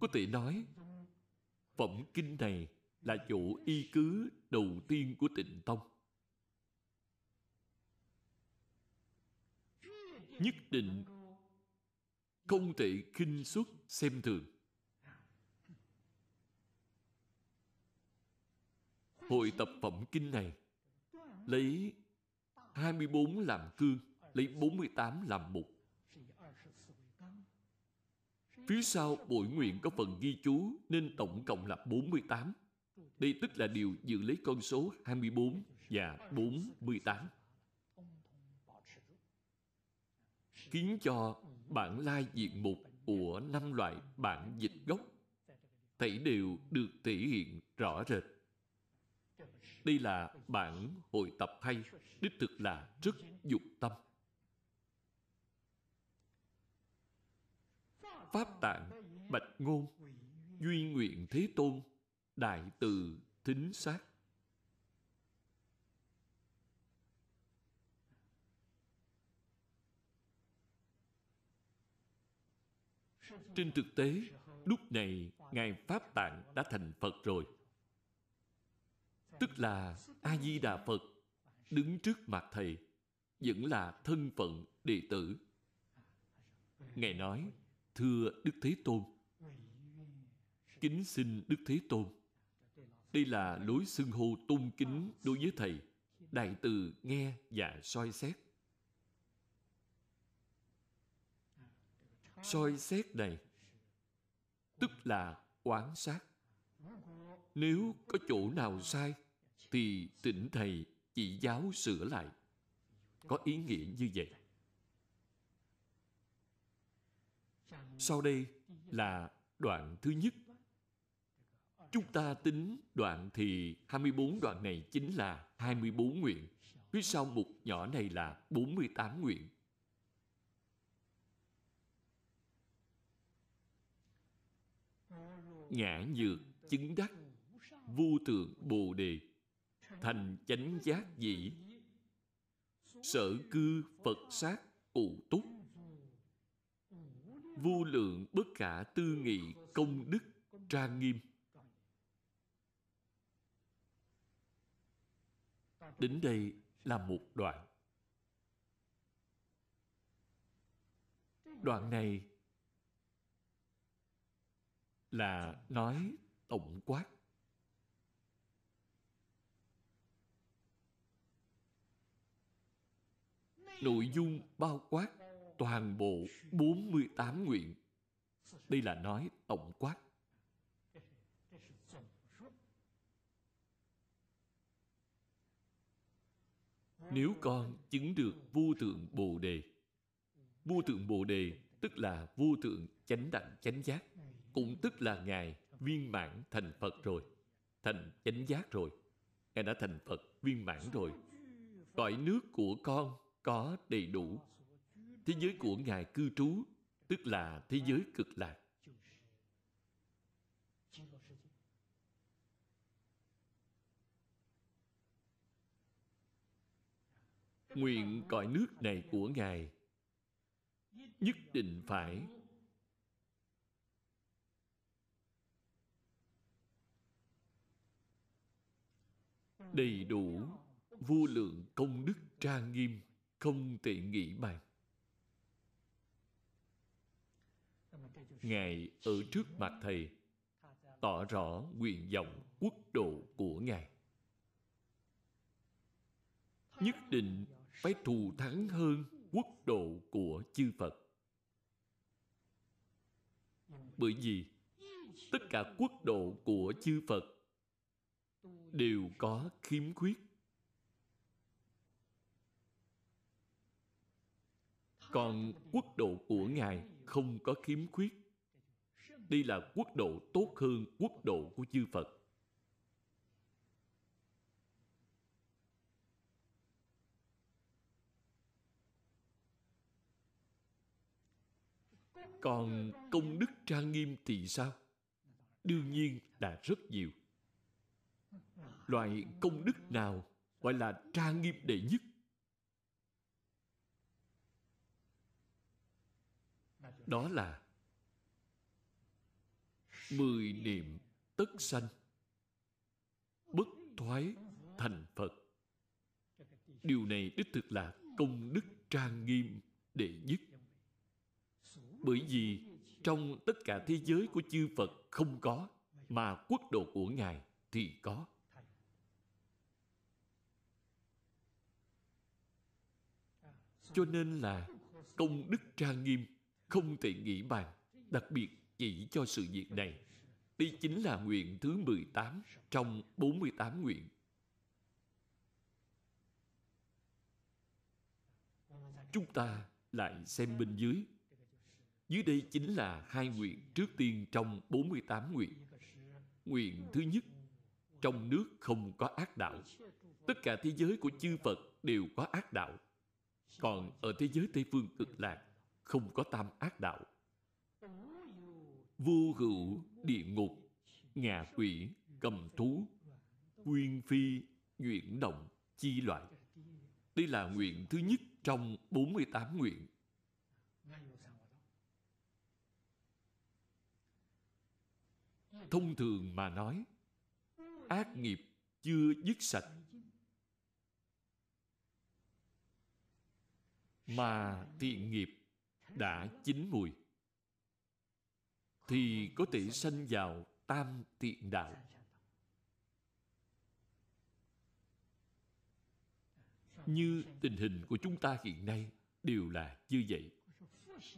Có thể nói, phẩm kinh này là chỗ y cứ đầu tiên của tịnh tông. Nhất định không thể khinh suất xem thường. Hội tập phẩm kinh này lấy 24 làm cương lấy 48 làm mục. Phía sau bội nguyện có phần ghi chú nên tổng cộng là 48. Đây tức là điều giữ lấy con số 24 và 48. Khiến cho bản lai diện mục của năm loại bản dịch gốc thảy đều được thể hiện rõ rệt. Đây là bản hội tập hay, đích thực là rất dục tâm. Pháp tạng, bạch ngôn, duy nguyện thế tôn, đại từ thính sát. Trên thực tế, lúc này Ngài Pháp Tạng đã thành Phật rồi. Tức là A-di-đà Phật đứng trước mặt Thầy vẫn là thân phận đệ tử. Ngài nói, thưa Đức Thế Tôn, kính xin Đức Thế Tôn. Đây là lối xưng hô tôn kính đối với Thầy. Đại từ nghe và soi xét. Soi xét này tức là quán sát. Nếu có chỗ nào sai thì tỉnh thầy chỉ giáo sửa lại. Có ý nghĩa như vậy. Sau đây là đoạn thứ nhất. Chúng ta tính đoạn thì 24 đoạn này chính là 24 nguyện. Phía sau mục nhỏ này là 48 nguyện. Ngã nhược chứng đắc, vô tượng bồ đề, thành chánh giác dĩ sở cư phật sát ụ túc vô lượng bất khả tư nghị công đức trang nghiêm. Đến đây là một đoạn. Đoạn này là nói tổng quát. Nội dung bao quát toàn bộ 48 nguyện. Đây là nói tổng quát. Nếu con chứng được vô tượng Bồ Đề, vô tượng Bồ Đề tức là vô tượng chánh đẳng chánh giác, cũng tức là Ngài viên mãn thành Phật rồi, thành chánh giác rồi. Ngài đã thành Phật viên mãn rồi. Cõi nước của con có đầy đủ. Thế giới của Ngài cư trú, tức là thế giới cực lạc. Nguyện cõi nước này của Ngài nhất định phải đầy đủ vô lượng công đức trang nghiêm không thể nghĩ bàn ngài ở trước mặt thầy, tỏ rõ nguyện vọng quốc độ của ngài. Nhất định phải thù thắng hơn quốc độ của chư phật. Bởi vì tất cả quốc độ của chư phật đều có khiếm khuyết. Còn quốc độ của ngài không có khiếm khuyết. Đây là quốc độ tốt hơn quốc độ của chư phật. Còn công đức trang nghiêm thì sao? Đương nhiên là rất nhiều. Loại công đức nào gọi là trang nghiêm đệ nhất? Đó là mười niệm tất sanh, bất thoái thành phật. Điều này đích thực là công đức trang nghiêm đệ nhất. Bởi vì trong tất cả thế giới của chư phật không có, mà quốc độ của ngài thì có. Cho nên là công đức trang nghiêm không thể nghĩ bàn, đặc biệt chỉ cho sự việc này. Đây chính là nguyện thứ 18 trong 48 nguyện. Chúng ta lại xem bên dưới. Dưới đây chính là hai nguyện trước tiên trong 48 nguyện. Nguyện thứ nhất, trong nước không có ác đạo. Tất cả thế giới của chư phật đều có ác đạo. Còn ở thế giới tây phương cực lạc không có tam ác đạo. Vô hữu, địa ngục ngạ quỷ, cầm thú quyên phi nguyện động, chi loại. Đây là nguyện thứ nhất trong 48 nguyện. Thông thường mà nói, ác nghiệp chưa dứt sạch, mà thiện nghiệp đã chín mùi. Thì có thể sanh vào tam thiện đạo. Như tình hình của chúng ta hiện nay đều là như vậy.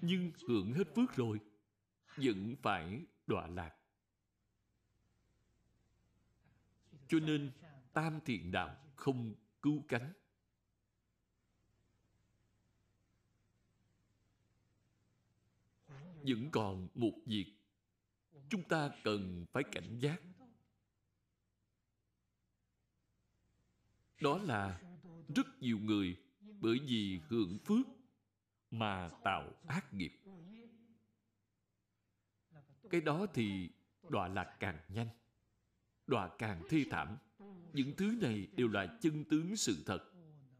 Nhưng hưởng hết phước rồi, vẫn phải đọa lạc. Cho nên tam thiện đạo không cứu cánh. Vẫn còn một việc chúng ta cần phải cảnh giác. Đó là rất nhiều người bởi vì hưởng phước mà tạo ác nghiệp. Cái đó thì đọa lạc càng nhanh, đọa càng thê thảm. Những thứ này đều là chân tướng sự thật,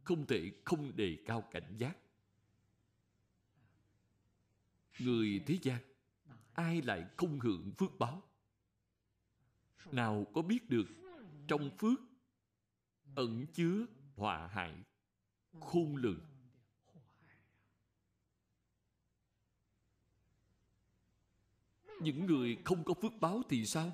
không thể không đề cao cảnh giác người thế gian, ai lại không hưởng phước báo? Nào có biết được trong phước ẩn chứa họa hại, khôn lường? Những người không có phước báo thì sao?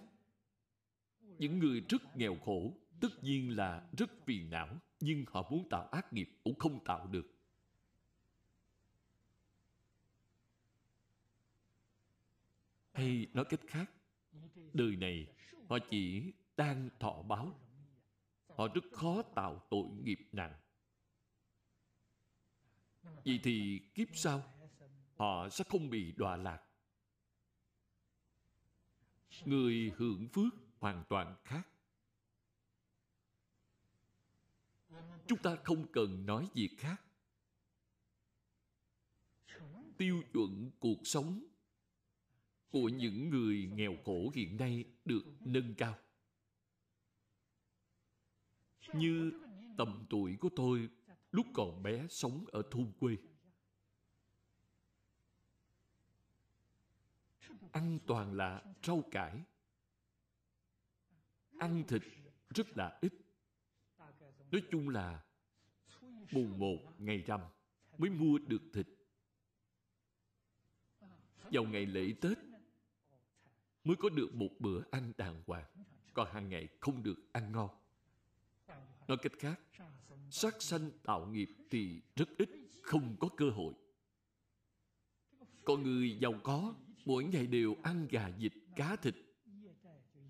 Những người rất nghèo khổ, tất nhiên là rất phiền não, nhưng họ muốn tạo ác nghiệp cũng không tạo được. Hay nói cách khác, đời này họ chỉ đang thọ báo. Họ rất khó tạo tội nghiệp nặng. Vậy thì kiếp sau, họ sẽ không bị đọa lạc. Người hưởng phước hoàn toàn khác. Chúng ta không cần nói gì khác. Tiêu chuẩn cuộc sống của những người nghèo khổ hiện nay được nâng cao. Như tầm tuổi của tôi lúc còn bé sống ở thôn quê. Ăn toàn là rau cải. Ăn thịt rất là ít. Nói chung là mùng một ngày rằm mới mua được thịt. Vào ngày lễ tết mới có được một bữa ăn đàng hoàng. Còn hàng ngày không được ăn ngon. Nói cách khác, sát sanh tạo nghiệp thì rất ít không có cơ hội. Còn người giàu có, mỗi ngày đều ăn gà, vịt, cá thịt.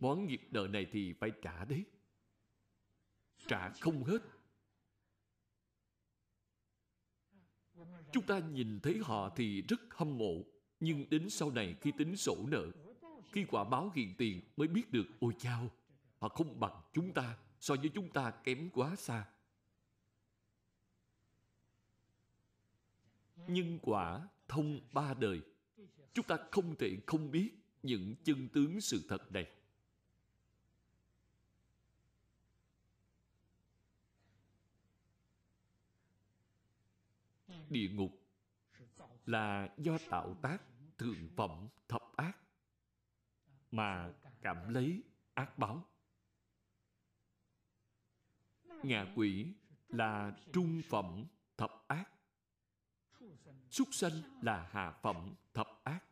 Món nghiệp nợ này thì phải trả đấy. Trả không hết. Chúng ta nhìn thấy họ thì rất hâm mộ. Nhưng đến sau này khi tính sổ nợ khi quả báo hiện tiền mới biết được, ôi chao, họ không bằng chúng ta, so với chúng ta kém quá xa. Nhân quả thông ba đời, chúng ta không thể không biết những chân tướng sự thật này. Địa ngục là do tạo tác thượng phẩm thập mà cảm lấy ác báo. Ngạ quỷ là trung phẩm thập ác. Súc sanh là hạ phẩm thập ác.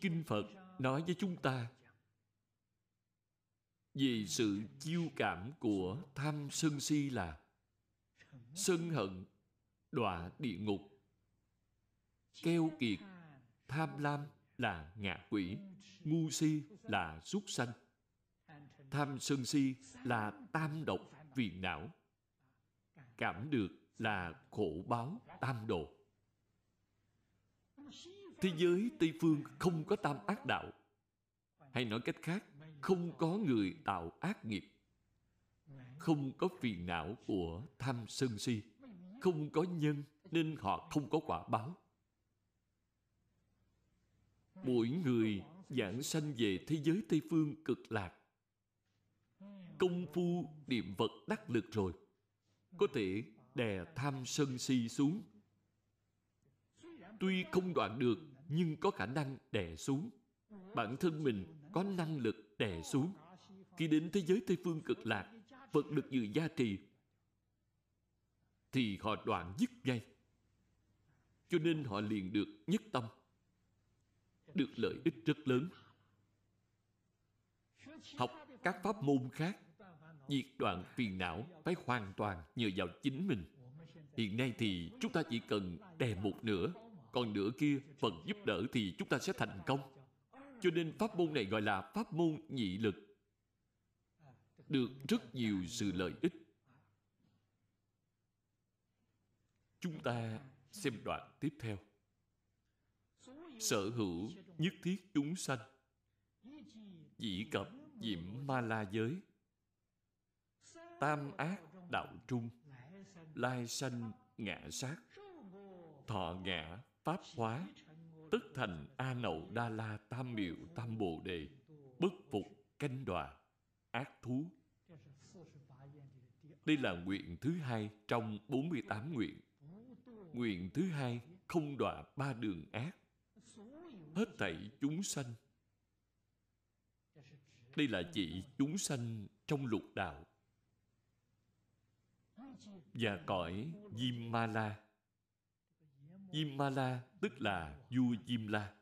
Kinh phật nói với chúng ta, vì sự chiêu cảm của tham sân si là sân hận, đọa địa ngục, keo kiệt, tham lam là ngạ quỷ, ngu si là súc sanh, tham sân si là tam độc phiền não, cảm được là khổ báo tam độ thế giới tây phương không có tam ác đạo, hay nói cách khác, không có người tạo ác nghiệp, không có phiền não của tham sân si, không có nhân nên họ không có quả báo mỗi người giảng sanh về thế giới tây phương cực lạc. Công phu, niệm vật đắc lực rồi. Có thể đè tham sân si xuống. Tuy không đoạn được, nhưng có khả năng đè xuống. Bản thân mình có năng lực đè xuống. Khi đến thế giới tây phương cực lạc, phật được dự gia trì, thì họ đoạn dứt ngay. Cho nên họ liền được nhất tâm được lợi ích rất lớn. Học các pháp môn khác diệt đoạn phiền não phải hoàn toàn nhờ vào chính mình. Hiện nay thì chúng ta chỉ cần đè một nửa, còn nửa kia phần giúp đỡ thì chúng ta sẽ thành công. Cho nên pháp môn này gọi là pháp môn nhị lực. Được rất nhiều sự lợi ích. Chúng ta xem đoạn tiếp theo sở hữu nhất thiết chúng sanh. Dĩ cập diệm ma la giới. Tam ác đạo trung. Lai sanh ngã sát. Thọ ngã pháp hóa. Tức thành a nậu đa la tam miệu tam bồ đề. Bất phục canh đọa. Ác thú. Đây là nguyện thứ hai trong 48 nguyện. Nguyện thứ hai không đọa ba đường ác hết thảy chúng sanh đây là chỉ chúng sanh trong lục đạo và cõi Diêm Ma La. Diêm Ma La tức là vua Diêm La.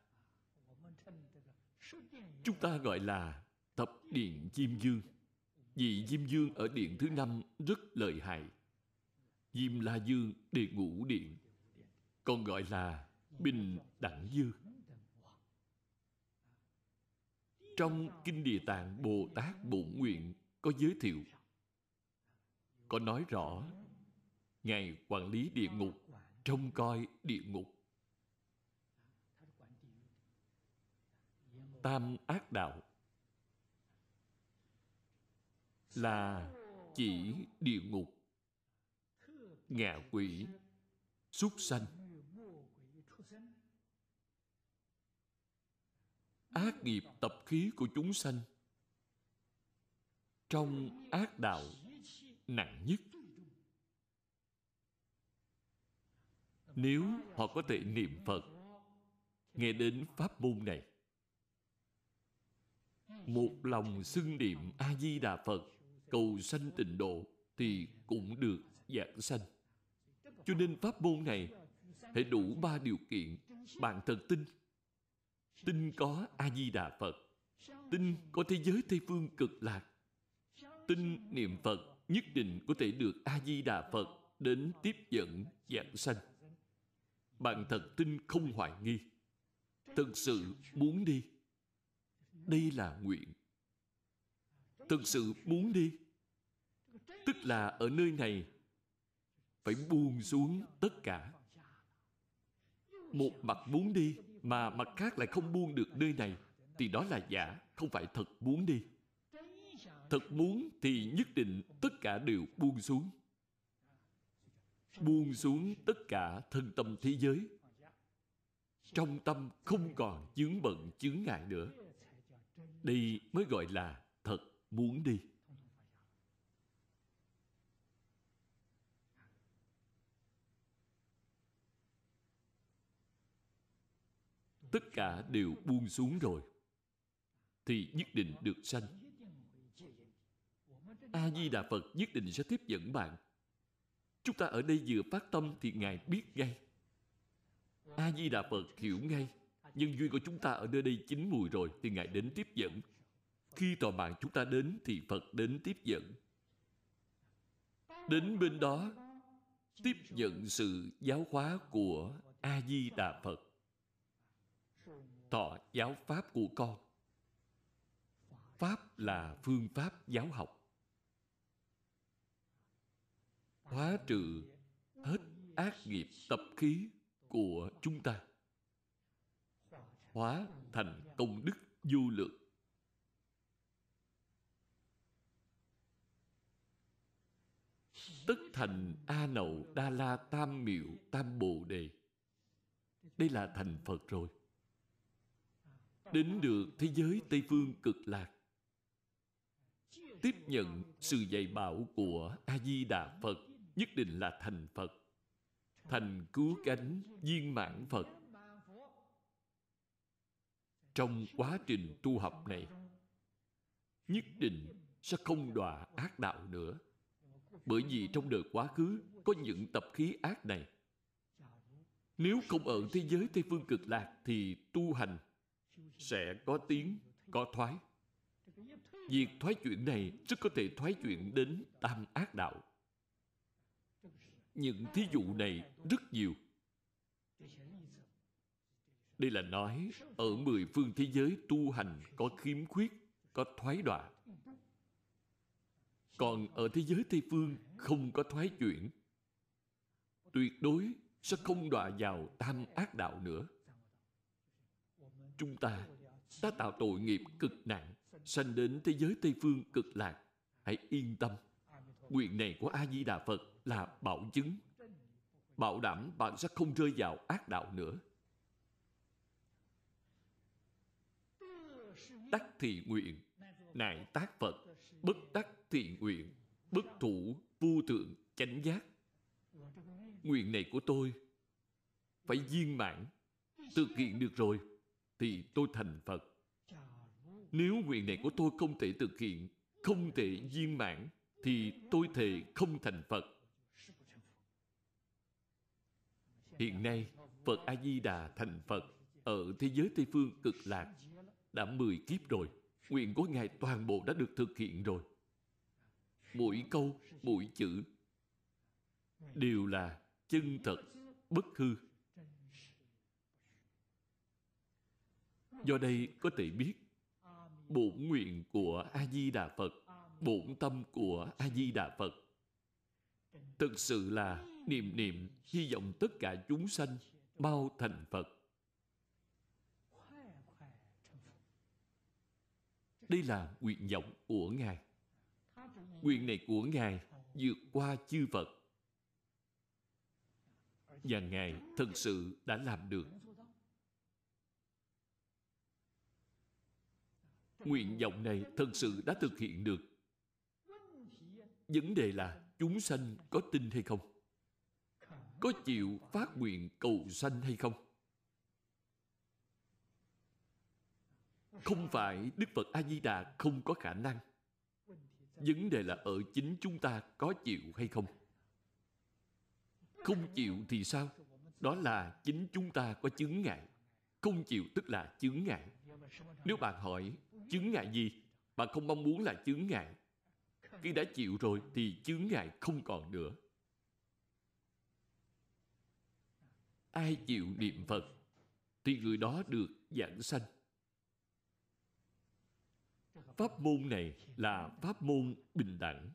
Chúng ta gọi là thập điện Diêm Dương. Vì Diêm Dương ở điện thứ năm rất lợi hại. Diêm La Dương đề ngũ điện. Còn gọi là Bình Đẳng dương. Trong Kinh Địa Tạng Bồ Tát Bổn Nguyện có giới thiệu có nói rõ Ngài quản lý địa ngục, trông coi địa ngục. Tam ác đạo là chỉ địa ngục, ngạ quỷ, súc sanh. Ác nghiệp tập khí của chúng sanh. Trong ác đạo nặng nhất. Nếu họ có thể niệm phật, nghe đến pháp môn này, một lòng xưng niệm a di đà phật, cầu sanh tịnh độ thì cũng được giảng sanh. Cho nên pháp môn này hãy đủ ba điều kiện bạn thật tin tin có a di đà phật tin có thế giới tây phương cực lạc tin niệm phật nhất định có thể được A-di-đà Phật đến tiếp dẫn, giảng sanh. Bạn thật tin không hoài nghi. Thực sự muốn đi. Đây là nguyện. Thực sự muốn đi. Tức là ở nơi này, phải buông xuống tất cả một mặt muốn đi mà mặt khác lại không buông được nơi này, thì đó là giả, không phải thật muốn đi. Thật muốn thì nhất định tất cả đều buông xuống. Buông xuống tất cả thân tâm thế giới. Trong tâm không còn chướng bận chướng ngại nữa. Đây mới gọi là thật muốn đi. Tất cả đều buông xuống rồi, thì nhất định được sanh. A di đà phật nhất định sẽ tiếp dẫn bạn. Chúng ta ở đây vừa phát tâm thì ngài biết ngay. A di đà phật hiểu ngay. Nhân duyên của chúng ta ở nơi đây chín mùi rồi thì ngài đến tiếp dẫn. Khi tòa mạng chúng ta đến thì phật đến tiếp dẫn. Đến bên đó, tiếp nhận sự giáo hóa của a di đà phật thọ giáo pháp của con. Pháp là phương pháp giáo học. Hóa trừ hết ác nghiệp tập khí của chúng ta. Hóa thành công đức vô lượng. Tất thành a nậu đa la tam miệu tam bồ đề. Đây là thành phật rồi đến được thế giới tây phương cực lạc. Tiếp nhận sự dạy bảo của a di đà phật, nhất định là thành phật, thành cứu cánh viên mãn phật. Trong quá trình tu học này, nhất định sẽ không đọa ác đạo nữa. Bởi vì trong đời quá khứ, có những tập khí ác này. Nếu không ở thế giới tây phương cực lạc thì tu hành sẽ có tiếng, có thoái. Việc thoái chuyển này rất có thể thoái chuyển đến tam ác đạo. Những thí dụ này rất nhiều. Đây là nói, ở mười phương thế giới tu hành có khiếm khuyết, có thoái đọa. Còn ở thế giới tây phương không có thoái chuyển tuyệt đối sẽ không đọa vào tam ác đạo nữa chúng ta đã tạo tội nghiệp cực nặng, sanh đến thế giới tây phương cực lạc. Hãy yên tâm. Nguyện này của a di đà phật là bảo chứng. Bảo đảm bạn sẽ không rơi vào ác đạo nữa. Đắc thị nguyện nại tác phật, bất đắc thị nguyện, bất thủ, vô thượng, chánh giác. Nguyện này của tôi phải viên mãn, thực hiện được rồi thì tôi thành phật. Nếu nguyện này của tôi không thể thực hiện, không thể viên mãn, thì tôi thề không thành phật. Hiện nay, phật a di đà thành phật ở thế giới tây phương cực lạc, đã mười kiếp rồi. Nguyện của ngài toàn bộ đã được thực hiện rồi. Mỗi câu, mỗi chữ đều là chân thật, bất hư. Do đây có thể biết, bổn nguyện của a di đà phật, bổn tâm của a di đà phật. Thực sự là niệm niệm hy vọng tất cả chúng sanh mau thành phật. Đây là nguyện vọng của ngài. Nguyện này của ngài vượt qua chư phật. Và ngài thật sự đã làm được. Nguyện vọng này thật sự đã thực hiện được. Vấn đề là chúng sanh có tin hay không? Có chịu phát nguyện cầu sanh hay không? Không phải đức phật a di đà không có khả năng. Vấn đề là ở chính chúng ta có chịu hay không? Không chịu thì sao? Đó là chính chúng ta có chứng ngại. Không chịu tức là chứng ngại. Nếu bạn hỏi chứng ngại gì bạn không mong muốn là chứng ngại. Khi đã chịu rồi thì chướng ngại không còn nữa. Ai chịu niệm phật thì người đó được giảng sanh. Pháp môn này là pháp môn bình đẳng.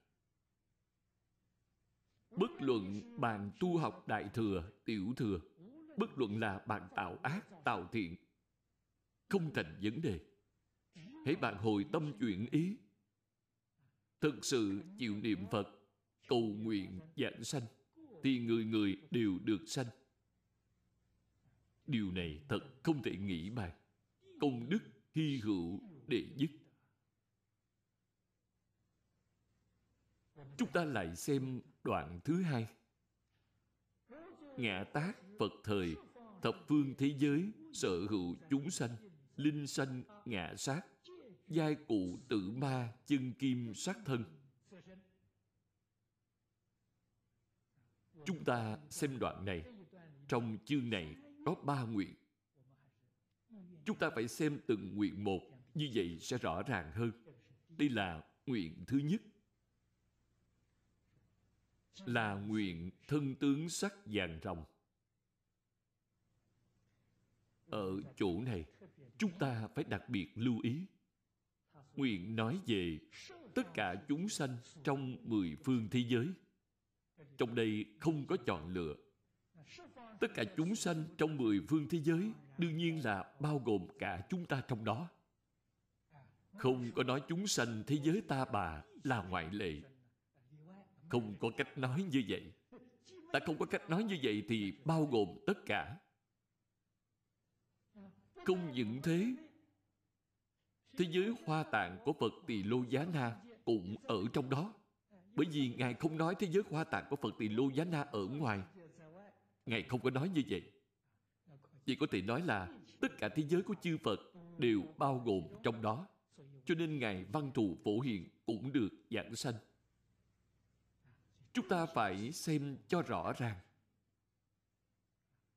Bất luận bạn tu học đại thừa, tiểu thừa, bất luận là bạn tạo ác, tạo thiện, không thành vấn đề hãy bạn hồi tâm chuyển ý. Thực sự chịu niệm phật, cầu nguyện giảng sanh, thì người người đều được sanh. Điều này thật không thể nghĩ bàn. Công đức hy hữu đệ nhất chúng ta lại xem đoạn thứ hai. Ngã tác phật thời, thập phương thế giới sở hữu chúng sanh, linh sanh, ngã sát giai cụ tử ma chân kim sát thân. Chúng ta xem đoạn này. Trong chương này có ba nguyện. Chúng ta phải xem từng nguyện một, như vậy sẽ rõ ràng hơn. Đây là nguyện thứ nhất. Là nguyện thân tướng sắc vàng rồng. Ở chỗ này, chúng ta phải đặc biệt lưu ý nguyện nói về tất cả chúng sanh trong mười phương thế giới. Trong đây không có chọn lựa. Tất cả chúng sanh trong mười phương thế giới đương nhiên là bao gồm cả chúng ta trong đó. Không có nói chúng sanh thế giới ta bà là ngoại lệ. Không có cách nói như vậy. Ta không có cách nói như vậy thì bao gồm tất cả. Không những thế thế giới hoa tạng của phật tỳ lô giá na cũng ở trong đó. Bởi vì ngài không nói thế giới hoa tạng của phật tỳ lô giá na ở ngoài. Ngài không có nói như vậy. Chỉ có thể nói là tất cả thế giới của chư phật đều bao gồm trong đó. Cho nên ngài văn thù phổ hiện cũng được giảng sanh. Chúng ta phải xem cho rõ ràng.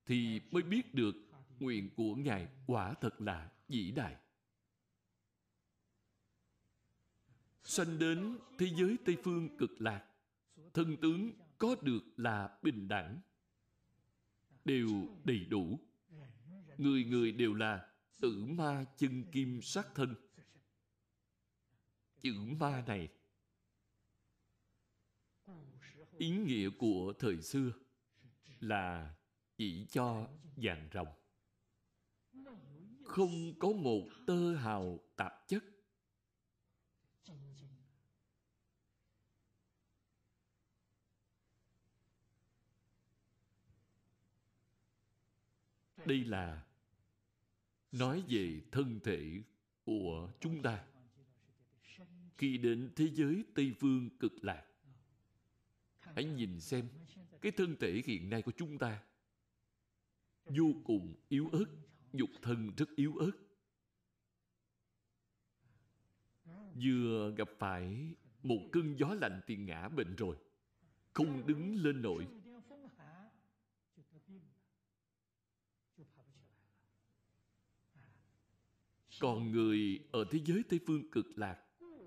Thì mới biết được nguyện của ngài quả thật là vĩ đại. Sanh đến thế giới tây phương cực lạc, thân tướng có được là bình đẳng. Đều đầy đủ. Người người đều là tử ma chân kim sát thân. Chữ ma này, ý nghĩa của thời xưa là chỉ cho vàng rồng. Không có một tơ hào tạp chất. Đây là nói về thân thể của chúng ta. Khi đến thế giới tây phương cực lạc, hãy nhìn xem cái thân thể hiện nay của chúng ta vô cùng yếu ớt, nhục thân rất yếu ớt. Vừa gặp phải một cơn gió lạnh thì ngã bệnh rồi, không đứng lên nổi. Còn người ở thế giới tây phương cực lạc,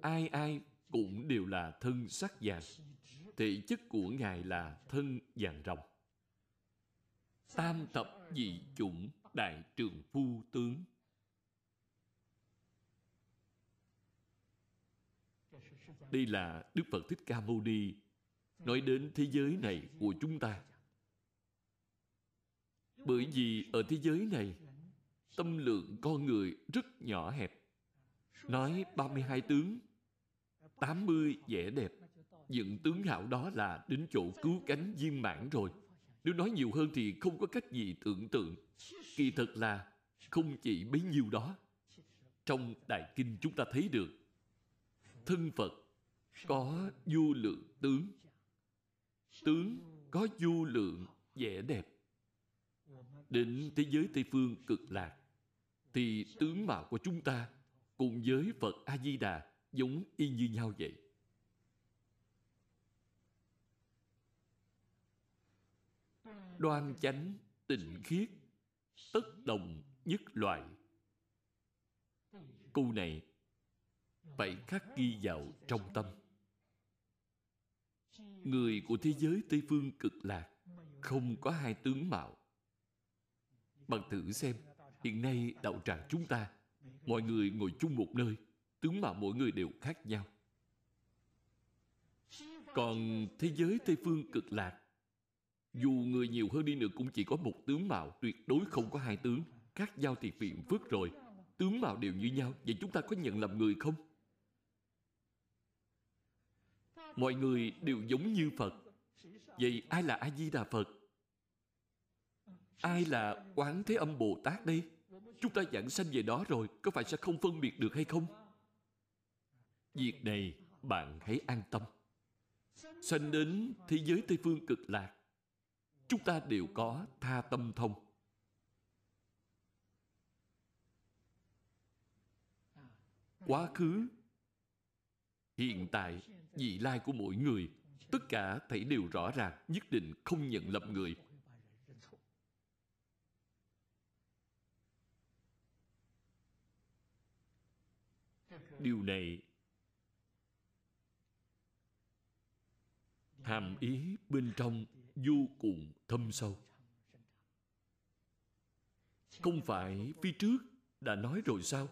ai ai cũng đều là thân sắc vàng. Thể chất của ngài là thân vàng rồng. Tam thập dị chủng đại trường phu tướng. Đây là đức phật thích ca mâu ni nói đến thế giới này của chúng ta. Bởi vì ở thế giới này tâm lượng con người rất nhỏ hẹp. Nói 32 tướng 80 vẻ đẹp. Những tướng hảo đó là đến chỗ cứu cánh viên mãn rồi. Nếu nói nhiều hơn thì không có cách gì tưởng tượng. Kỳ thật là không chỉ bấy nhiêu đó. Trong đại kinh chúng ta thấy được, thân phật có vô lượng tướng. Tướng có vô lượng vẻ đẹp. Đến thế giới tây phương cực lạc thì tướng mạo của chúng ta cùng với phật a di đà giống y như nhau vậy? Đoan chánh, tịnh khiết, tất đồng nhất loại. Câu này phải khắc ghi vào trong tâm. Người của thế giới tây phương cực lạc, không có hai tướng mạo. Bằng thử xem hiện nay, đạo tràng chúng ta, mọi người ngồi chung một nơi, tướng mạo mỗi người đều khác nhau. Còn thế giới tây phương cực lạc, dù người nhiều hơn đi nữa cũng chỉ có một tướng mạo, tuyệt đối không có hai tướng. Khác nhau thì phiền phức rồi. Tướng mạo đều như nhau, vậy chúng ta có nhận làm người không? Mọi người đều giống như phật. Vậy ai là a di đà phật? Ai là quán thế âm bồ tát đây? Chúng ta giảng sanh về đó rồi, có phải sẽ không phân biệt được hay không? Việc này bạn hãy an tâm. Sanh đến thế giới tây phương cực lạc, chúng ta đều có tha tâm thông. Quá khứ, hiện tại, vị lai của mỗi người, tất cả thảy đều rõ ràng, nhất định không nhận lầm người. Điều này hàm ý bên trong vô cùng thâm sâu không phải phía trước đã nói rồi sao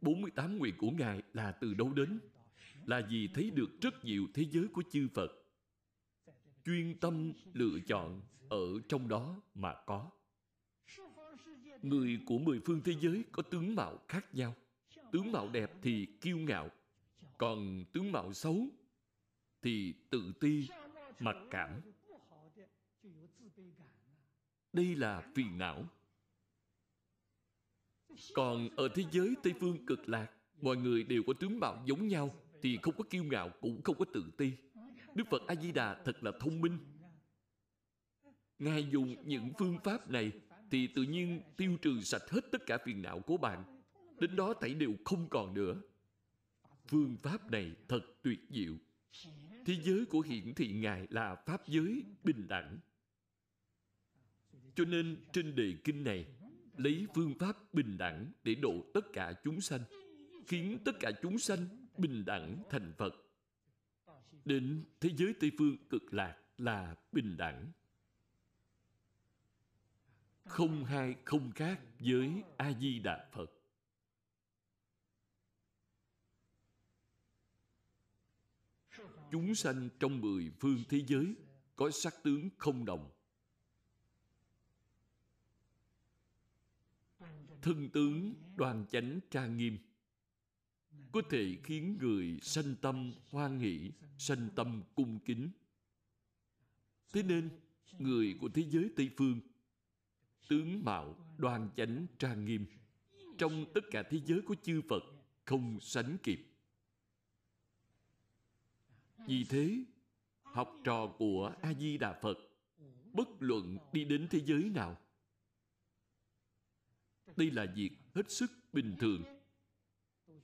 48 nguyện của Ngài là từ đâu đến? Là vì thấy được rất nhiều thế giới của chư Phật. Chuyên tâm lựa chọn ở trong đó mà có. Người của mười phương thế giới có tướng mạo khác nhau. Tướng mạo đẹp thì kiêu ngạo. Còn tướng mạo xấu thì tự ti, mặc cảm. Đây là phiền não còn ở thế giới Tây Phương cực lạc, mọi người đều có tướng mạo giống nhau, thì không có kiêu ngạo cũng không có tự ti. Đức Phật A-di-đà thật là thông minh. Ngài dùng những phương pháp này thì tự nhiên tiêu trừ sạch hết tất cả phiền não của bạn. Đến đó thảy đều không còn nữa. Phương pháp này thật tuyệt diệu. Thế giới của hiển thị Ngài là Pháp giới bình đẳng. Cho nên trên đề kinh này, lấy phương pháp bình đẳng để độ tất cả chúng sanh, khiến tất cả chúng sanh bình đẳng thành phật đến thế giới tây phương cực lạc là bình đẳng không hai không khác với a di đà phật chúng sanh trong mười phương thế giới có sắc tướng không đồng. Thân tướng đoàn chánh trang nghiêm. Có thể khiến người sanh tâm hoan hỷ sanh tâm cung kính. Thế nên, người của thế giới tây phương, tướng mạo đoàn chánh trang nghiêm. Trong tất cả thế giới của chư phật không sánh kịp vì thế học trò của a di đà phật bất luận đi đến thế giới nào đây là việc hết sức bình thường.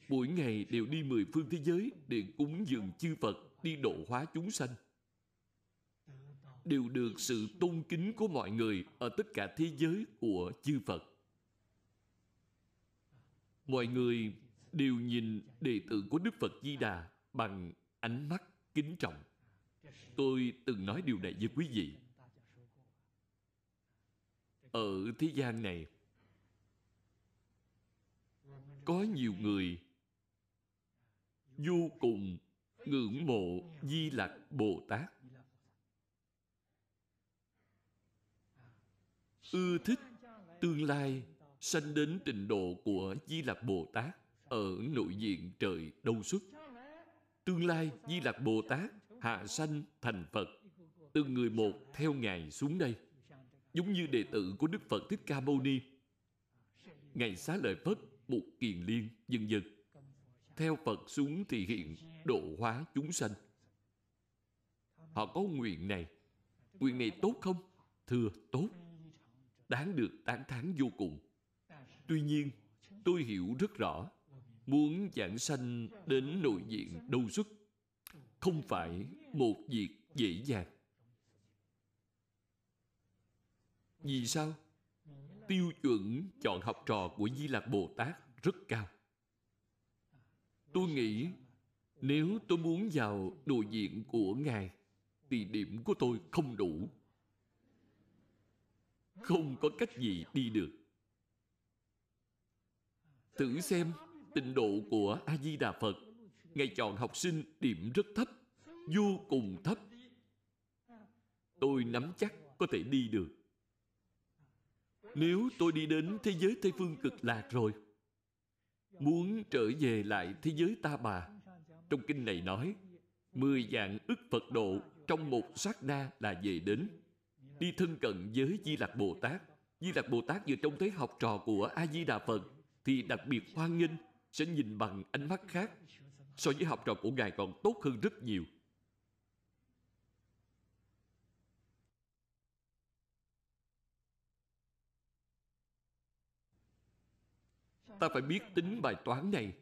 Mỗi ngày đều đi mười phương thế giới để cúng dường chư Phật, đi độ hóa chúng sanh. Đều được sự tôn kính của mọi người ở tất cả thế giới của chư Phật. Mọi người đều nhìn đệ tử của Đức Phật Di Đà bằng ánh mắt kính trọng. Tôi từng nói điều này với quý vị. Ở thế gian này, có nhiều người vô cùng ngưỡng mộ di lặc bồ tát ưa thích tương lai sanh đến trình độ của di lặc bồ tát ở nội diện trời đâu xuất tương lai di lặc bồ tát, hạ sanh thành phật từng người một theo ngài xuống đây. Giống như đệ tử của đức phật thích ca mâu ni. Ngài xá lợi phất một kiền liên, dân dân. Theo phật xuống thì hiện độ hóa chúng sanh. Họ có nguyện này. Nguyện này tốt không? Thưa, tốt. Đáng được tán thán vô cùng. Tuy nhiên, tôi hiểu rất rõ muốn giảng sanh đến nội diện đâu xuất không phải một việc dễ dàng vì sao tiêu chuẩn chọn học trò của Di Lạc Bồ Tát rất cao. Tôi nghĩ nếu tôi muốn vào nội diện của Ngài, thì điểm của tôi không đủ. Không có cách gì đi được. Thử xem tịnh độ của A-di-đà Phật Ngài chọn học sinh điểm rất thấp, vô cùng thấp. Tôi nắm chắc có thể đi được. Nếu tôi đi đến thế giới tây phương cực lạc rồi, muốn trở về lại thế giới ta bà, trong kinh này nói, mười dạng ức phật độ trong một sát na là về đến. Đi thân cận với di lặc bồ tát, di lặc bồ tát vừa trông thấy học trò của a di đà phật thì đặc biệt hoan nghênh sẽ nhìn bằng ánh mắt khác. So với học trò của ngài còn tốt hơn rất nhiều. Ta phải biết tính bài toán này.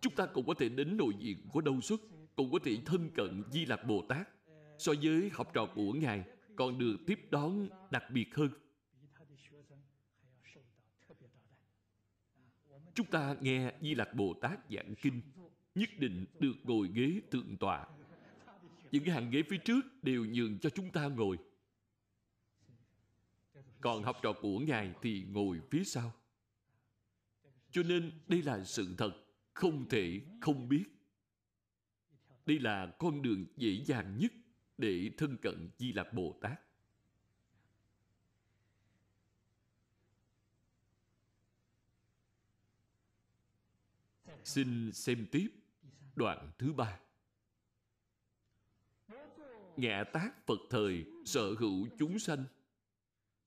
Chúng ta cũng có thể đến nội diện của đâu xuất cũng có thể thân cận di lạc bồ tát. So với học trò của ngài, còn được tiếp đón đặc biệt hơn. Chúng ta nghe di lạc bồ tát giảng kinh, nhất định được ngồi ghế tượng tọa. Những cái hàng ghế phía trước đều nhường cho chúng ta ngồi. Còn học trò của ngài thì ngồi phía sau. Cho nên đây là sự thật không thể không biết. Đây là con đường dễ dàng nhất để thân cận di lạc bồ tát. Xin xem tiếp đoạn thứ ba. Ngạ tác phật thời sở hữu chúng sanh.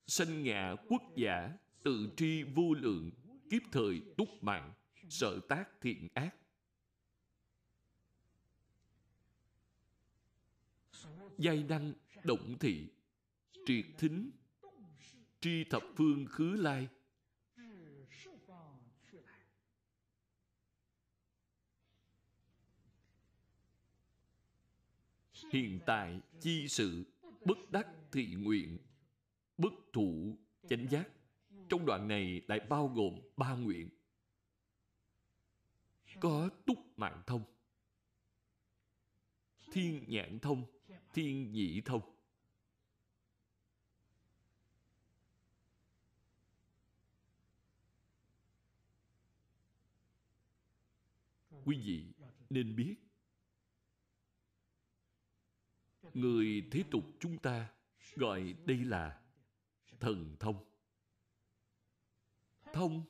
Sanh ngạ quốc giả, tự tri vô lượng, kiếp thời túc mạng sợ tác thiện ác. Giai năng động thị, triệt thính, tri thập phương khứ lai. Hiện tại, chi sự, bất đắc thị nguyện, bất thủ, chánh giác. Trong đoạn này lại bao gồm ba nguyện. Có túc mạng thông, thiên nhãn thông, thiên nhĩ thông. Quý vị nên biết người thế tục chúng ta gọi đây là thần thông. Thông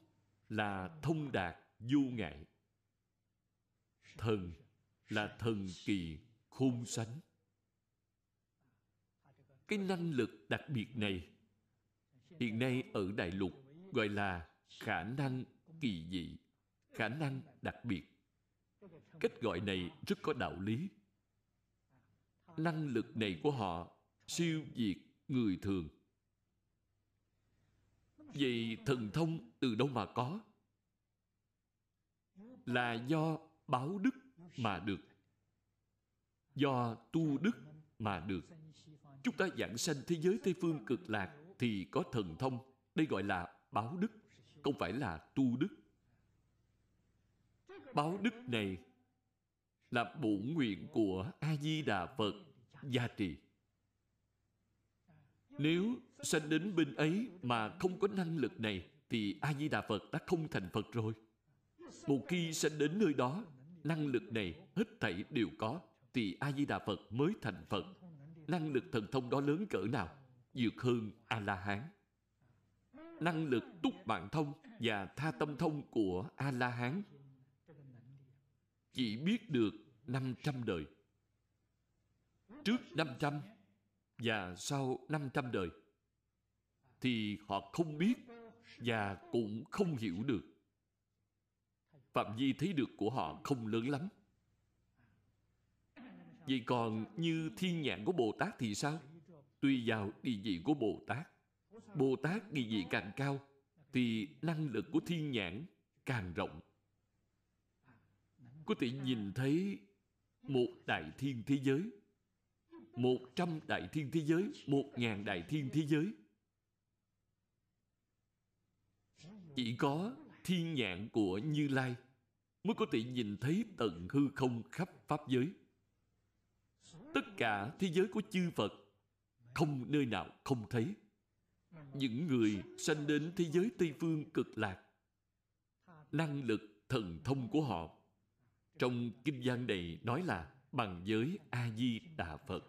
là thông đạt vô ngại. Thần là thần kỳ khôn sánh. Cái năng lực đặc biệt này hiện nay ở đại lục gọi là khả năng kỳ dị, khả năng đặc biệt. Cách gọi này rất có đạo lý năng lực này của họ siêu việt người thường. Vậy thần thông từ đâu mà có? Là do báo đức mà được. Do tu đức mà được. Chúng ta giảng sanh thế giới tây phương cực lạc thì có thần thông. Đây gọi là báo đức, không phải là tu đức. Báo đức này là bổn nguyện của a di đà phật gia trì. Nếu sanh đến bên ấy mà không có năng lực này, thì a di đà phật đã không thành phật rồi. Một khi sanh đến nơi đó, năng lực này hết thảy đều có, thì a di đà phật mới thành phật. Năng lực thần thông đó lớn cỡ nào? Vượt hơn a la hán năng lực túc mạng thông và tha tâm thông của a la hán chỉ biết được 500 đời. Trước 500 và sau 500 đời, thì họ không biết và cũng không hiểu được. Phạm vi thấy được của họ không lớn lắm. Vậy còn như thiên nhãn của bồ tát thì sao? Tùy vào địa vị của bồ tát bồ tát địa vị càng cao, thì năng lực của thiên nhãn càng rộng có thể nhìn thấy một đại thiên thế giới, một trăm đại thiên thế giới, một ngàn đại thiên thế giới. Chỉ có thiên nhãn của như lai mới có thể nhìn thấy tận hư không khắp pháp giới. Tất cả thế giới của chư phật không nơi nào không thấy. Những người sanh đến thế giới tây phương cực lạc, năng lực thần thông của họ trong kinh Gian này nói là bằng giới a di đà phật.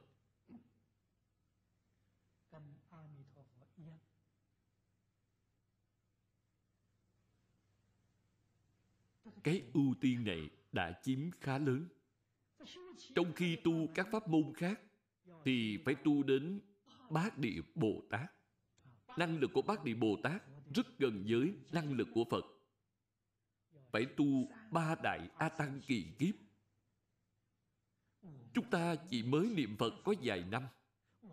Cái ưu tiên này đã chiếm khá lớn. Trong khi tu các pháp môn khác, thì phải tu đến bát địa bồ tát. Năng lực của bát địa bồ tát rất gần với năng lực của phật phải tu ba đại A Tăng kỳ kiếp. Chúng ta chỉ mới niệm Phật có vài năm.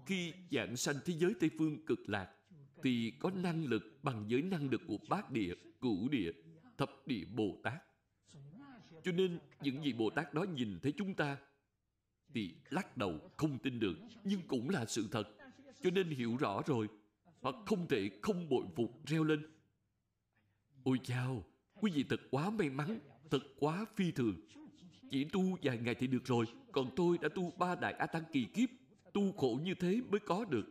Khi dạng sanh thế giới Tây Phương cực lạc, thì có năng lực bằng với năng lực của bát địa, cửu địa, thập địa Bồ Tát. Cho nên những vị Bồ Tát đó nhìn thấy chúng ta thì lắc đầu không tin được nhưng cũng là sự thật. Cho nên hiểu rõ rồi hoặc không thể không bội phục reo lên. Ôi chao, quý vị thật quá may mắn thật quá phi thường chỉ tu vài ngày thì được rồi còn tôi đã tu ba đại a tăng kỳ kiếp tu khổ như thế mới có được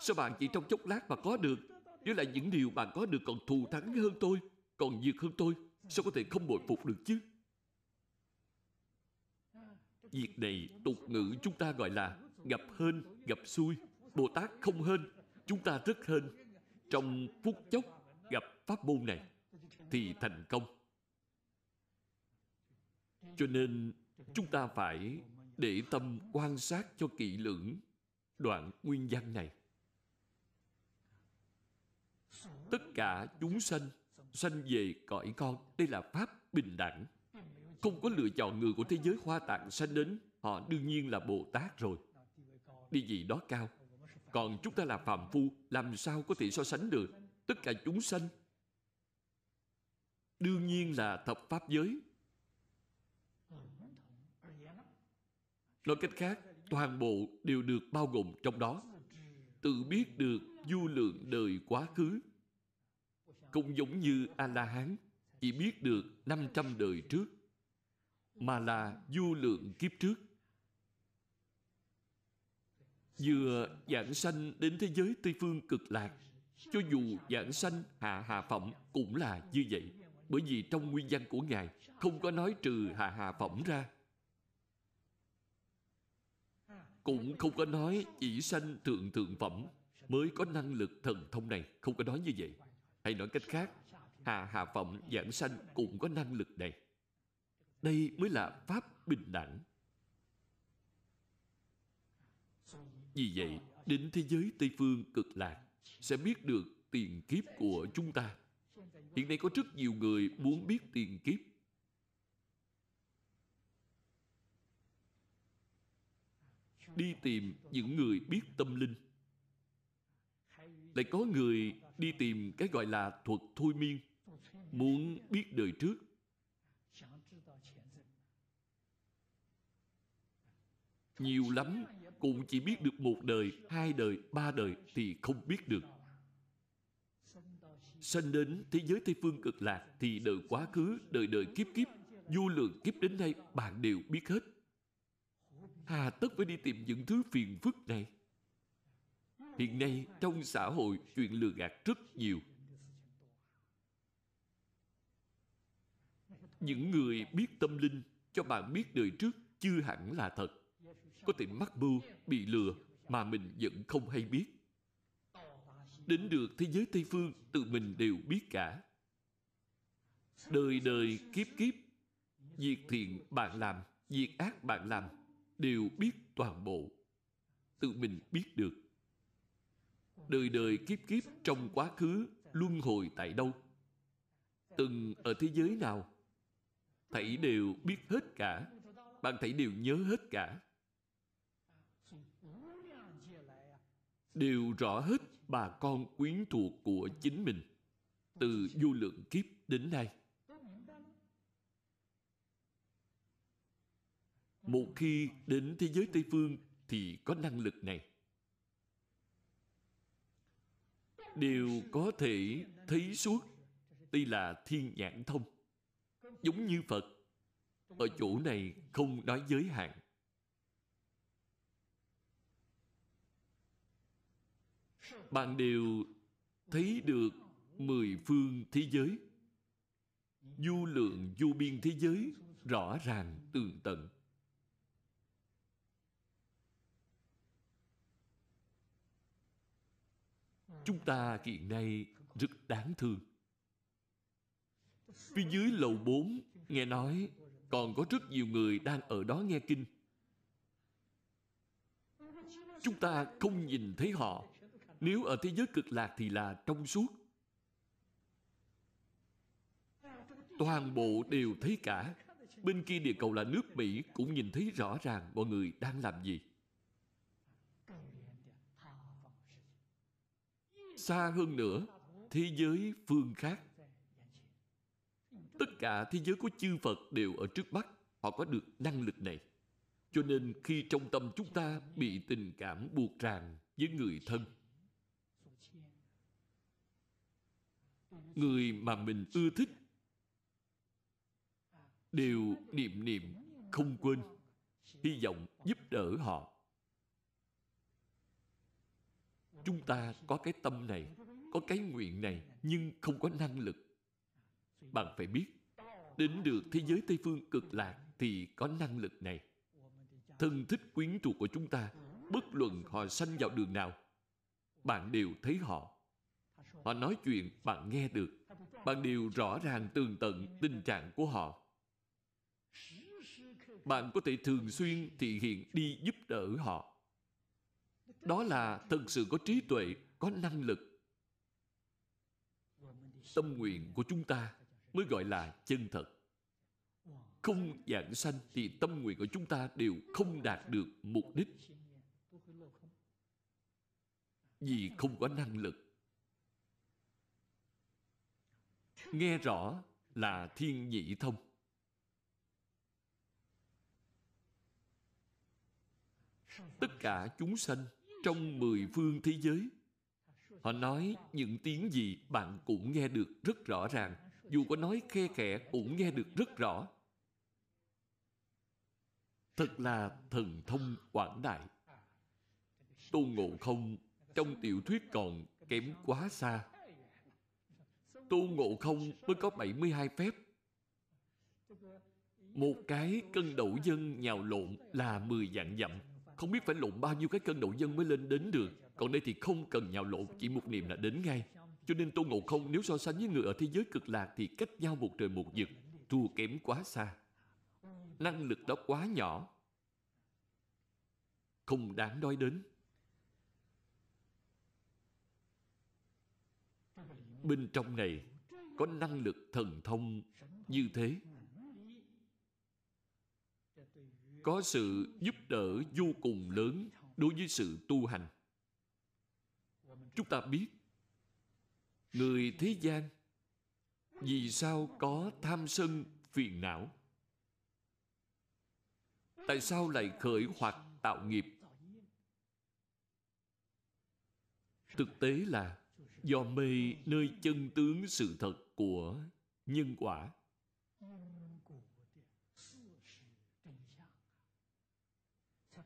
sao bạn chỉ trong chốc lát mà có được nếu là những điều bạn có được còn thù thắng hơn tôi còn nhiệt hơn tôi sao có thể không bội phục được chứ Việc này tục ngữ chúng ta gọi là gặp hên, gặp xui. Bồ Tát không hên, chúng ta rất hên. Trong phút chốc gặp pháp môn này thì thành công. Cho nên, chúng ta phải để tâm quan sát cho kỹ lưỡng đoạn nguyên văn này. Tất cả chúng sanh sanh về cõi con, đây là pháp bình đẳng. Không có lựa chọn người của thế giới hoa tạng sanh đến, họ đương nhiên là bồ tát rồi. Đi gì đó cao. Còn chúng ta là phàm phu, làm sao có thể so sánh được? Tất cả chúng sanh đương nhiên là thập pháp giới. Nói cách khác toàn bộ đều được bao gồm trong đó. Tự biết được du lượng đời quá khứ. Cũng giống như a la hán chỉ biết được 500 đời trước mà là du lượng kiếp trước. Vừa giảng sanh đến thế giới Tây Phương cực lạc, cho dù giảng sanh hạ hạ phẩm cũng là như vậy. Bởi vì trong nguyên văn của Ngài không có nói trừ hà hà phẩm ra. Cũng không có nói chỉ sanh thượng thượng phẩm mới có năng lực thần thông này. Không có nói như vậy. Hay nói cách khác, hà hà phẩm giảng sanh cũng có năng lực này. Đây mới là Pháp bình đẳng. Vì vậy, đến thế giới Tây Phương cực lạc sẽ biết được tiền kiếp của chúng ta Hiện nay có rất nhiều người muốn biết tiền kiếp. Đi tìm những người biết tâm linh. Lại có người đi tìm cái gọi là thuật thôi miên, muốn biết đời trước. Nhiều lắm, cũng chỉ biết được một đời, hai đời, ba đời thì không biết được sanh đến thế giới Tây Phương cực lạc thì đời quá khứ, đời đời kiếp kiếp, vô lượng kiếp đến nay bạn đều biết hết. Hà tất phải đi tìm những thứ phiền phức này. Hiện nay trong xã hội chuyện lừa gạt rất nhiều. Những người biết tâm linh cho bạn biết đời trước chưa hẳn là thật. Có thể mắc mưu, bị lừa mà mình vẫn không hay biết đến được thế giới Tây Phương tự mình đều biết cả. Đời đời kiếp kiếp, việc thiện bạn làm, việc ác bạn làm, đều biết toàn bộ. Tự mình biết được. Đời đời kiếp kiếp trong quá khứ luân hồi tại đâu? Từng ở thế giới nào? Thảy đều biết hết cả. Bạn thảy đều nhớ hết cả. Đều rõ hết bà con quyến thuộc của chính mình từ vô lượng kiếp đến nay. Một khi đến thế giới tây phương thì có năng lực này. Đều có thể thấy suốt tuy là thiên nhãn thông, giống như phật. Ở chỗ này không nói giới hạn. bạn đều thấy được mười phương thế giới. Du lượng du biên thế giới rõ ràng tường tận. Chúng ta hiện nay rất đáng thương. Phía dưới lầu 4 nghe nói còn có rất nhiều người đang ở đó nghe kinh. Chúng ta không nhìn thấy họ nếu ở thế giới cực lạc thì là trong suốt. Toàn bộ đều thấy cả. Bên kia địa cầu là nước mỹ, cũng nhìn thấy rõ ràng mọi người đang làm gì. Xa hơn nữa, thế giới phương khác. Tất cả thế giới của chư phật đều ở trước mắt, họ có được năng lực này. Cho nên khi trong tâm chúng ta bị tình cảm buộc ràng với người thân người mà mình ưa thích đều niệm niệm không quên, hy vọng giúp đỡ họ. Chúng ta có cái tâm này, có cái nguyện này, nhưng không có năng lực. Bạn phải biết, đến được thế giới tây phương cực lạc thì có năng lực này. Thân thích quyến thuộc của chúng ta, bất luận họ sanh vào đường nào, bạn đều thấy họ họ nói chuyện, bạn nghe được. Bạn đều rõ ràng tường tận tình trạng của họ. Bạn có thể thường xuyên thị hiện đi giúp đỡ họ. Đó là thật sự có trí tuệ, có năng lực. Tâm nguyện của chúng ta mới gọi là chân thật. Không dạng sanh thì tâm nguyện của chúng ta đều không đạt được mục đích. Vì không có năng lực nghe rõ là thiên nhị thông. Tất cả chúng sanh trong mười phương thế giới, họ nói những tiếng gì bạn cũng nghe được rất rõ ràng, dù có nói khe khẽ cũng nghe được rất rõ. Thật là thần thông quảng đại. Tôn ngộ không trong tiểu thuyết còn kém quá xa tu ngộ không mới có 72 phép. Một cái cân đậu dân nhào lộn là 10 dạng dặm. Không biết phải lộn bao nhiêu cái cân đậu dân mới lên đến được. Còn đây thì không cần nhào lộn, chỉ một niệm là đến ngay. Cho nên tôn ngộ không, nếu so sánh với người ở thế giới cực lạc thì cách nhau một trời một vực, thua kém quá xa. Năng lực đó quá nhỏ. Không đáng nói đến. Bên trong này có năng lực thần thông như thế. Có sự giúp đỡ vô cùng lớn đối với sự tu hành. Chúng ta biết, người thế gian vì sao có tham sân phiền não? Tại sao lại khởi hoạt tạo nghiệp? Thực tế là do mê nơi chân tướng sự thật của nhân quả.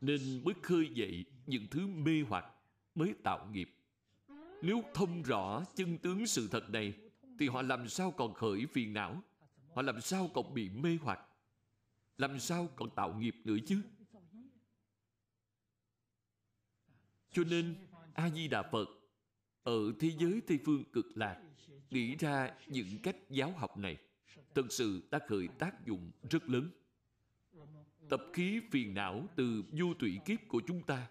Nên mới khơi dậy những thứ mê hoặc mới tạo nghiệp. Nếu thông rõ chân tướng sự thật này, thì họ làm sao còn khởi phiền não? Họ làm sao còn bị mê hoặc? Làm sao còn tạo nghiệp nữa chứ? Cho nên a di đà phật ở thế giới tây phương cực lạc, nghĩ ra những cách giáo học này thực sự đã khởi tác dụng rất lớn. Tập khí phiền não từ du tụy kiếp của chúng ta,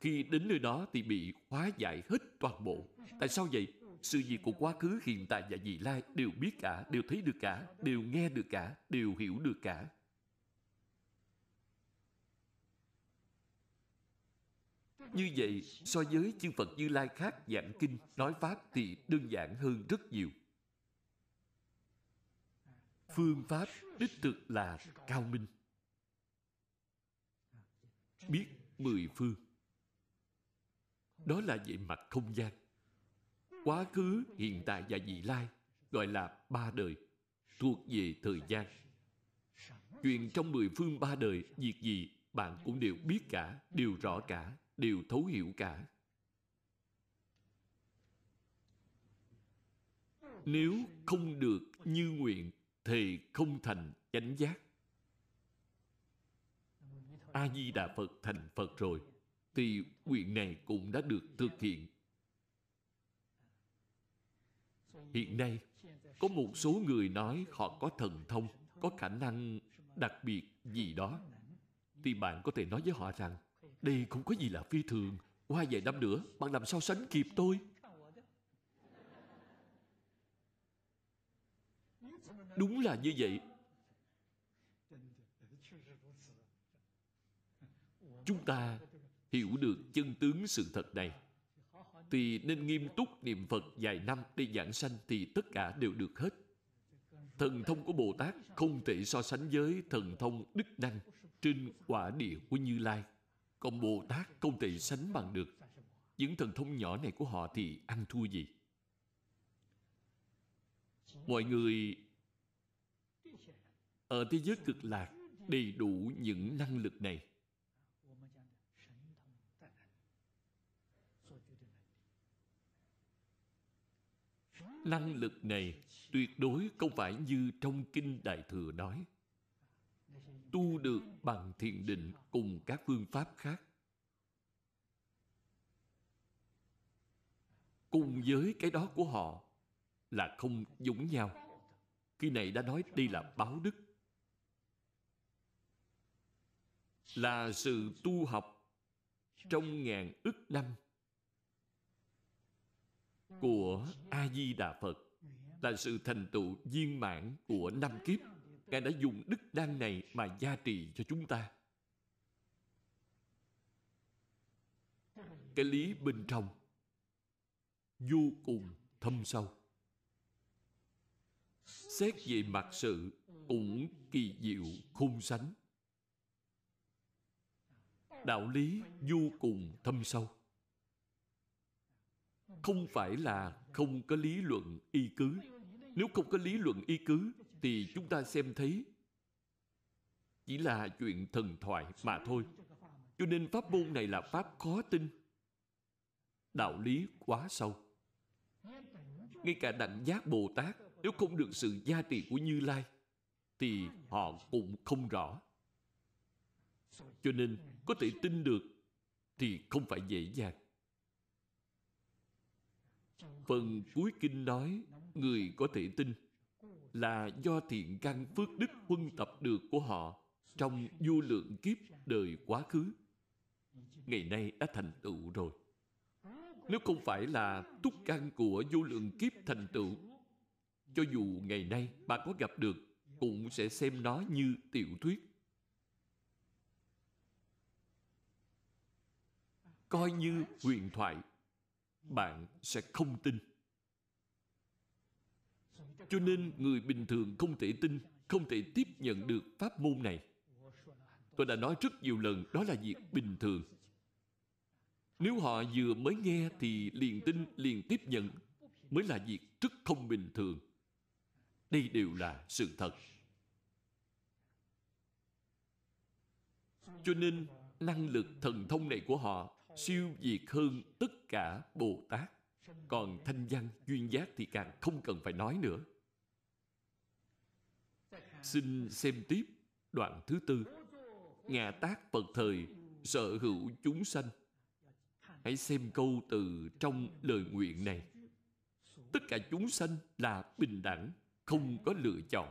khi đến nơi đó thì bị hóa giải hết toàn bộ. Tại sao vậy? Sự việc của quá khứ, hiện tại và vị lai đều biết cả, đều thấy được cả, đều nghe được cả, đều hiểu được cả. Như vậy, so với chư phật như lai khác, giảng kinh, nói pháp thì đơn giản hơn rất nhiều. Phương pháp đích thực là cao minh. Biết mười phương. Đó là về mặt không gian. Quá khứ, hiện tại và vị lai gọi là ba đời, thuộc về thời gian. Chuyện trong mười phương ba đời, việc gì bạn cũng đều biết cả, đều rõ cả đều thấu hiểu cả. Nếu không được như nguyện, thì không thành chánh giác. A di đà phật thành phật rồi, thì nguyện này cũng đã được thực hiện. Hiện nay, có một số người nói họ có thần thông, có khả năng đặc biệt gì đó. Thì bạn có thể nói với họ rằng đây không có gì là phi thường. Qua vài năm nữa, bạn làm sao sánh kịp tôi? Đúng là như vậy. Chúng ta hiểu được chân tướng sự thật này. Thì nên nghiêm túc niệm phật vài năm để giảng sanh thì tất cả đều được hết. Thần thông của bồ tát không thể so sánh với thần thông đức năng trên quả địa của như lai còn bồ tát không thể sánh bằng được. Những thần thông nhỏ này của họ thì ăn thua gì? Mọi người ở thế giới cực lạc đầy đủ những năng lực này. Năng lực này tuyệt đối không phải như trong kinh đại thừa nói tu được bằng thiền định cùng các phương pháp khác. Cùng với cái đó của họ là không giống nhau. Khi này đã nói đây là báo đức. Là sự tu học trong ngàn ức năm của a di đà phật là sự thành tựu viên mãn của năm kiếp ngài đã dùng đức đăng này mà gia trì cho chúng ta. Cái lý bên trong, vô cùng thâm sâu. Xét về mặt sự cũng kỳ diệu khung sánh. Đạo lý vô cùng thâm sâu. Không phải là không có lý luận y cứ. Nếu không có lý luận y cứ thì chúng ta xem thấy chỉ là chuyện thần thoại mà thôi. Cho nên pháp môn này là pháp khó tin, đạo lý quá sâu. Ngay cả đẳng giác bồ tát, nếu không được sự gia trì của như lai, thì họ cũng không rõ. Cho nên có thể tin được thì không phải dễ dàng. Phần cuối kinh nói, người có thể tin là do thiện căn phước đức huân tập được của họ trong vô lượng kiếp đời quá khứ. Ngày nay đã thành tựu rồi. Nếu không phải là túc căn của vô lượng kiếp thành tựu, cho dù ngày nay bà có gặp được cũng sẽ xem nó như tiểu thuyết. Coi như huyền thoại, bạn sẽ không tin cho nên người bình thường không thể tin, không thể tiếp nhận được pháp môn này. Tôi đã nói rất nhiều lần, đó là việc bình thường. Nếu họ vừa mới nghe thì liền tin, liền tiếp nhận, mới là việc rất không bình thường. Đây đều là sự thật. Cho nên, năng lực thần thông này của họ siêu việt hơn tất cả bồ tát còn thanh văn, duyên giác thì càng không cần phải nói nữa. Xin xem tiếp đoạn thứ tư. Ngạ tác phật thời, sở hữu chúng sanh. Hãy xem câu từ trong lời nguyện này. Tất cả chúng sanh là bình đẳng, không có lựa chọn.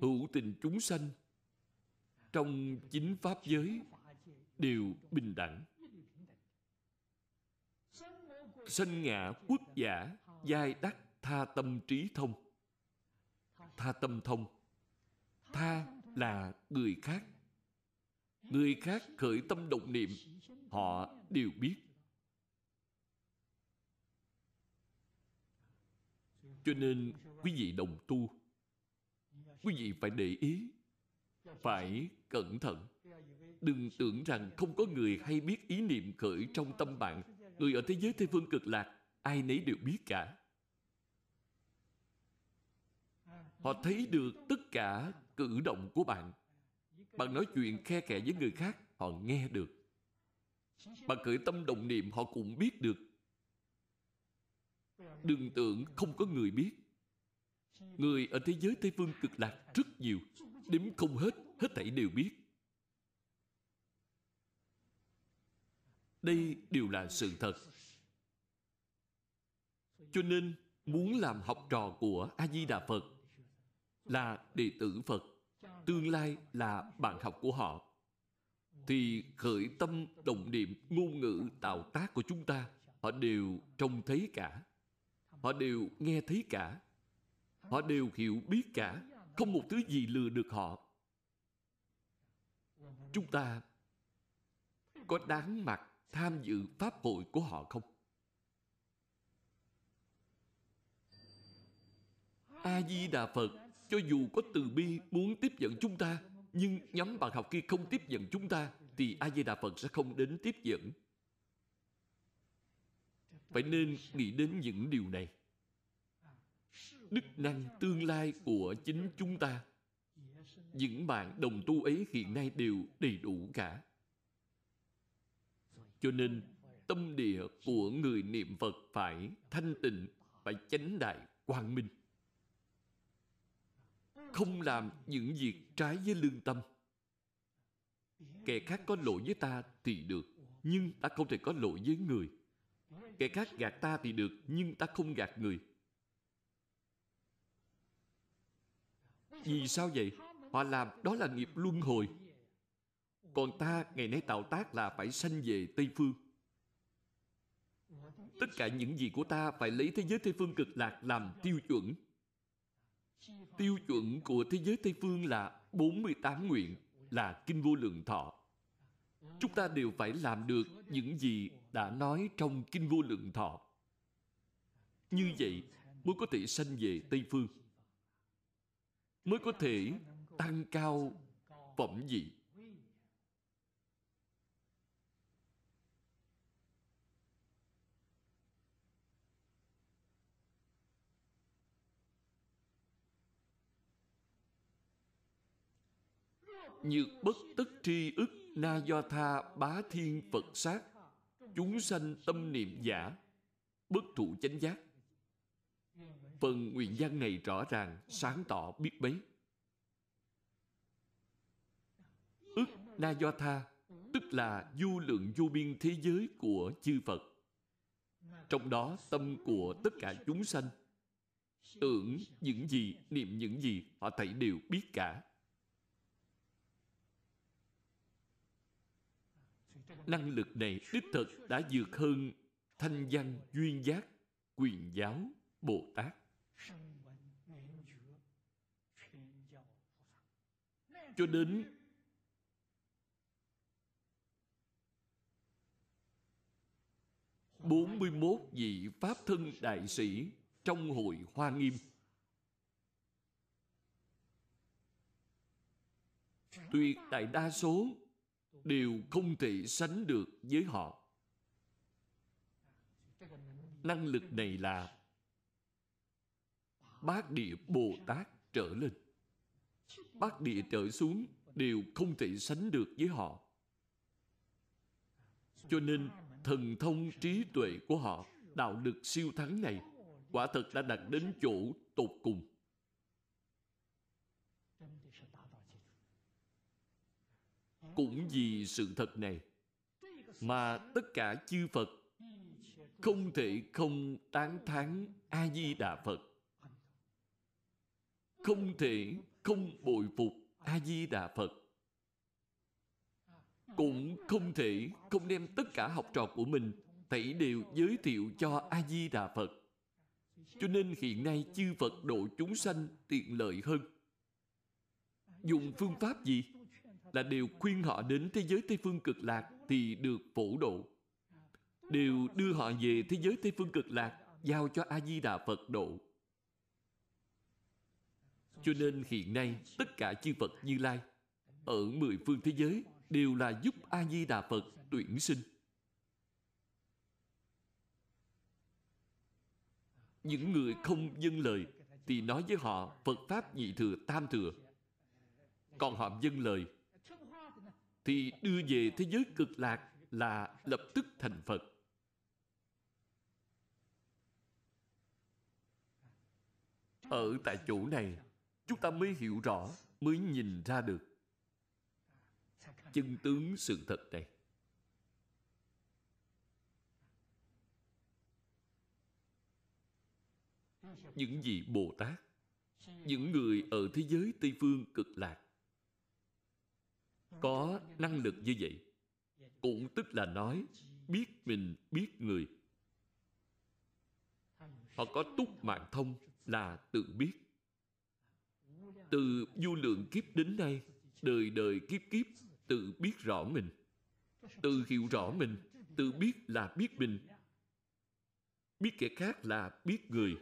Hữu tình chúng sanh trong chính pháp giới đều bình đẳng sanh ngã quốc giả, giai đắc tha tâm trí thông. Tha tâm thông. Tha là người khác. Người khác khởi tâm động niệm, họ đều biết. Cho nên quý vị đồng tu, quý vị phải để ý, phải cẩn thận. Đừng tưởng rằng không có người hay biết ý niệm khởi trong tâm bạn người ở thế giới tây phương cực lạc, ai nấy đều biết cả. Họ thấy được tất cả cử động của bạn. Bạn nói chuyện khe khẽ với người khác, họ nghe được. Bạn khởi tâm đồng niệm, họ cũng biết được. Đừng tưởng không có người biết. Người ở thế giới tây phương cực lạc rất nhiều. Đếm không hết hết thảy đều biết. Đây đều là sự thật. Cho nên, muốn làm học trò của a di đà phật là đệ tử phật, tương lai là bạn học của họ, thì khởi tâm động niệm ngôn ngữ tạo tác của chúng ta, họ đều trông thấy cả. Họ đều nghe thấy cả. Họ đều hiểu biết cả. Không một thứ gì lừa được họ. Chúng ta có đáng mặt tham dự pháp hội của họ không? A di đà phật, cho dù có từ bi muốn tiếp dẫn chúng ta, nhưng nhóm bạn học kia không tiếp dẫn chúng ta, thì a di đà phật sẽ không đến tiếp dẫn. Phải nên nghĩ đến những điều này. Đức năng tương lai của chính chúng ta. Những bạn đồng tu ấy hiện nay đều đầy đủ cả cho nên, tâm địa của người niệm phật phải thanh tịnh, phải chánh đại, quang minh. Không làm những việc trái với lương tâm. Kẻ khác có lỗi với ta thì được, nhưng ta không thể có lỗi với người. Kẻ khác gạt ta thì được, nhưng ta không gạt người. Vì sao vậy? Họ làm đó là nghiệp luân hồi còn ta, ngày nay tạo tác là phải sanh về tây phương. Tất cả những gì của ta phải lấy thế giới tây phương cực lạc làm tiêu chuẩn. Tiêu chuẩn của thế giới tây phương là 48 nguyện, là kinh vô lượng thọ. Chúng ta đều phải làm được những gì đã nói trong kinh vô lượng thọ. Như vậy mới có thể sanh về tây phương. Mới có thể tăng cao phẩm vị. Nhược bất tất tri ức Na do tha bá thiên Phật sát Chúng sanh tâm niệm giả Bất thụ chánh giác. Phần nguyện văn này rõ ràng Sáng tỏ biết bấy. Ức Na do tha Tức là vô lượng vô biên thế giới của chư Phật. Trong đó tâm của tất cả chúng sanh Tưởng những gì, niệm những gì Họ thấy đều biết cả. Năng lực này đích thực đã vượt hơn thanh văn, duyên giác, quyền giáo, bồ tát cho đến bốn mươi 41 vị Pháp thân đại sĩ trong hội Hoa Nghiêm. Tuyệt đại đa số đều không thể sánh được với họ. Năng lực này là bát địa bồ tát trở lên. Bát địa trở xuống đều không thể sánh được với họ. Cho nên thần thông trí tuệ của họ, đạo lực siêu thắng này, quả thật đã đạt đến chỗ tột cùng. Cũng vì sự thật này. Mà tất cả chư phật không thể không tán thán a di đà phật. Không thể không bội phục a di đà phật. Cũng không thể không đem tất cả học trò của mình thảy đều giới thiệu cho a di đà phật. Cho nên hiện nay chư phật độ chúng sanh tiện lợi hơn. Dùng phương pháp gì? Là đều khuyên họ đến thế giới Tây Phương cực lạc thì được phổ độ. Đều đưa họ về thế giới Tây Phương cực lạc, giao cho A-di-đà Phật độ. Cho nên hiện nay, tất cả chư Phật Như Lai ở mười phương thế giới đều là giúp A-di-đà Phật tuyển sinh. Những người không dâng lời thì nói với họ Phật Pháp nhị thừa, tam thừa. Còn họ dâng lời thì đưa về thế giới cực lạc là lập tức thành Phật. Ở tại chỗ này, chúng ta mới hiểu rõ, mới nhìn ra được chân tướng sự thật này. những vị bồ tát những người ở thế giới tây phương cực lạc có năng lực như vậy, cũng tức là nói biết mình, biết người. Họ có túc mạng thông là tự biết. Từ vô lượng kiếp đến nay, đời đời kiếp kiếp, tự biết rõ mình. Tự hiểu rõ mình, tự biết là biết mình. Biết kẻ khác là biết người.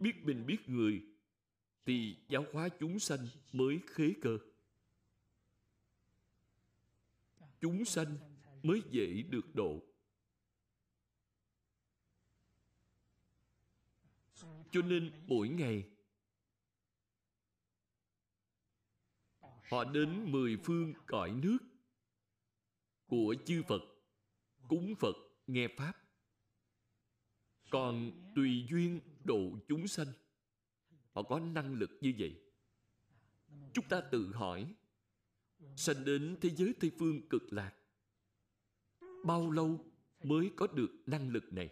Biết mình biết người, thì giáo hóa chúng sanh mới khế cơ. Chúng sanh mới dễ được độ. Cho nên mỗi ngày, họ đến mười phương cõi nước của chư Phật, cúng Phật, nghe Pháp. Còn tùy duyên độ chúng sanh, họ có năng lực như vậy. Chúng ta tự hỏi sanh đến thế giới tây phương cực lạc. Bao lâu mới có được năng lực này?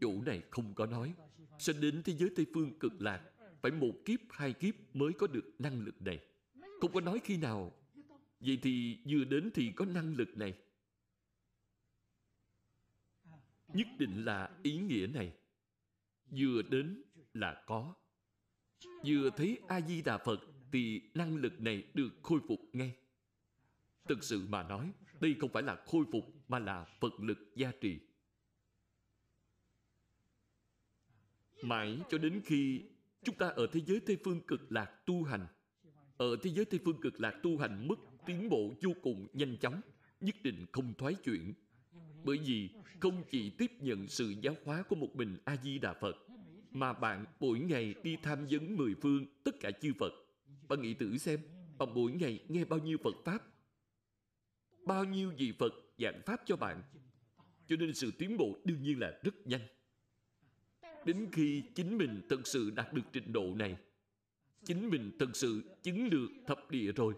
Chủ này không có nói. Sanh đến thế giới tây phương cực lạc, phải một kiếp, hai kiếp mới có được năng lực này. Không có nói khi nào. Vậy thì vừa đến thì có năng lực này. Nhất định là ý nghĩa này. Vừa đến là có. Vừa thấy a di đà phật thì năng lực này được khôi phục ngay. Thực sự mà nói, đây không phải là khôi phục mà là phật lực gia trì. Mãi cho đến khi chúng ta ở thế giới tây phương cực lạc tu hành, ở thế giới tây phương cực lạc tu hành mức tiến bộ vô cùng nhanh chóng, nhất định không thoái chuyển. Bởi vì không chỉ tiếp nhận sự giáo hóa của một mình a di đà phật, mà bạn mỗi ngày đi tham vấn mười phương tất cả chư phật bạn nghĩ thử xem bạn mỗi ngày nghe bao nhiêu phật pháp? Bao nhiêu vị phật giảng pháp cho bạn? Cho nên sự tiến bộ đương nhiên là rất nhanh. Đến khi chính mình thật sự đạt được trình độ này, chính mình thật sự chứng được thập địa rồi,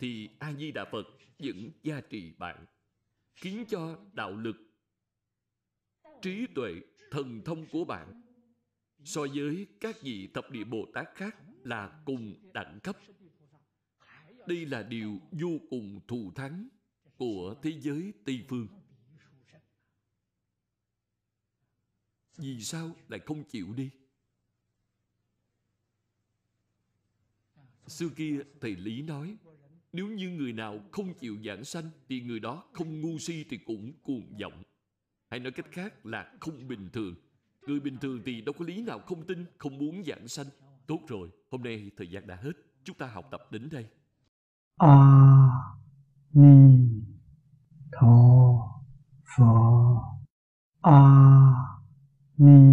thì a di đà phật vẫn gia trì bạn, khiến cho đạo lực, trí tuệ, thần thông của bạn so với các vị thập địa bồ tát khác là cùng đẳng cấp. Đây là điều vô cùng thù thắng của thế giới tây phương. Vì sao lại không chịu đi? Xưa kia, thầy lý nói, nếu như người nào không chịu giảng sanh thì người đó không ngu si thì cũng cuồng vọng. Hay nói cách khác là không bình thường. Người bình thường thì đâu có lý nào không tin, không muốn giảng sanh tốt rồi, hôm nay thời gian đã hết. Chúng ta học tập đến đây. A ni tho phở a ni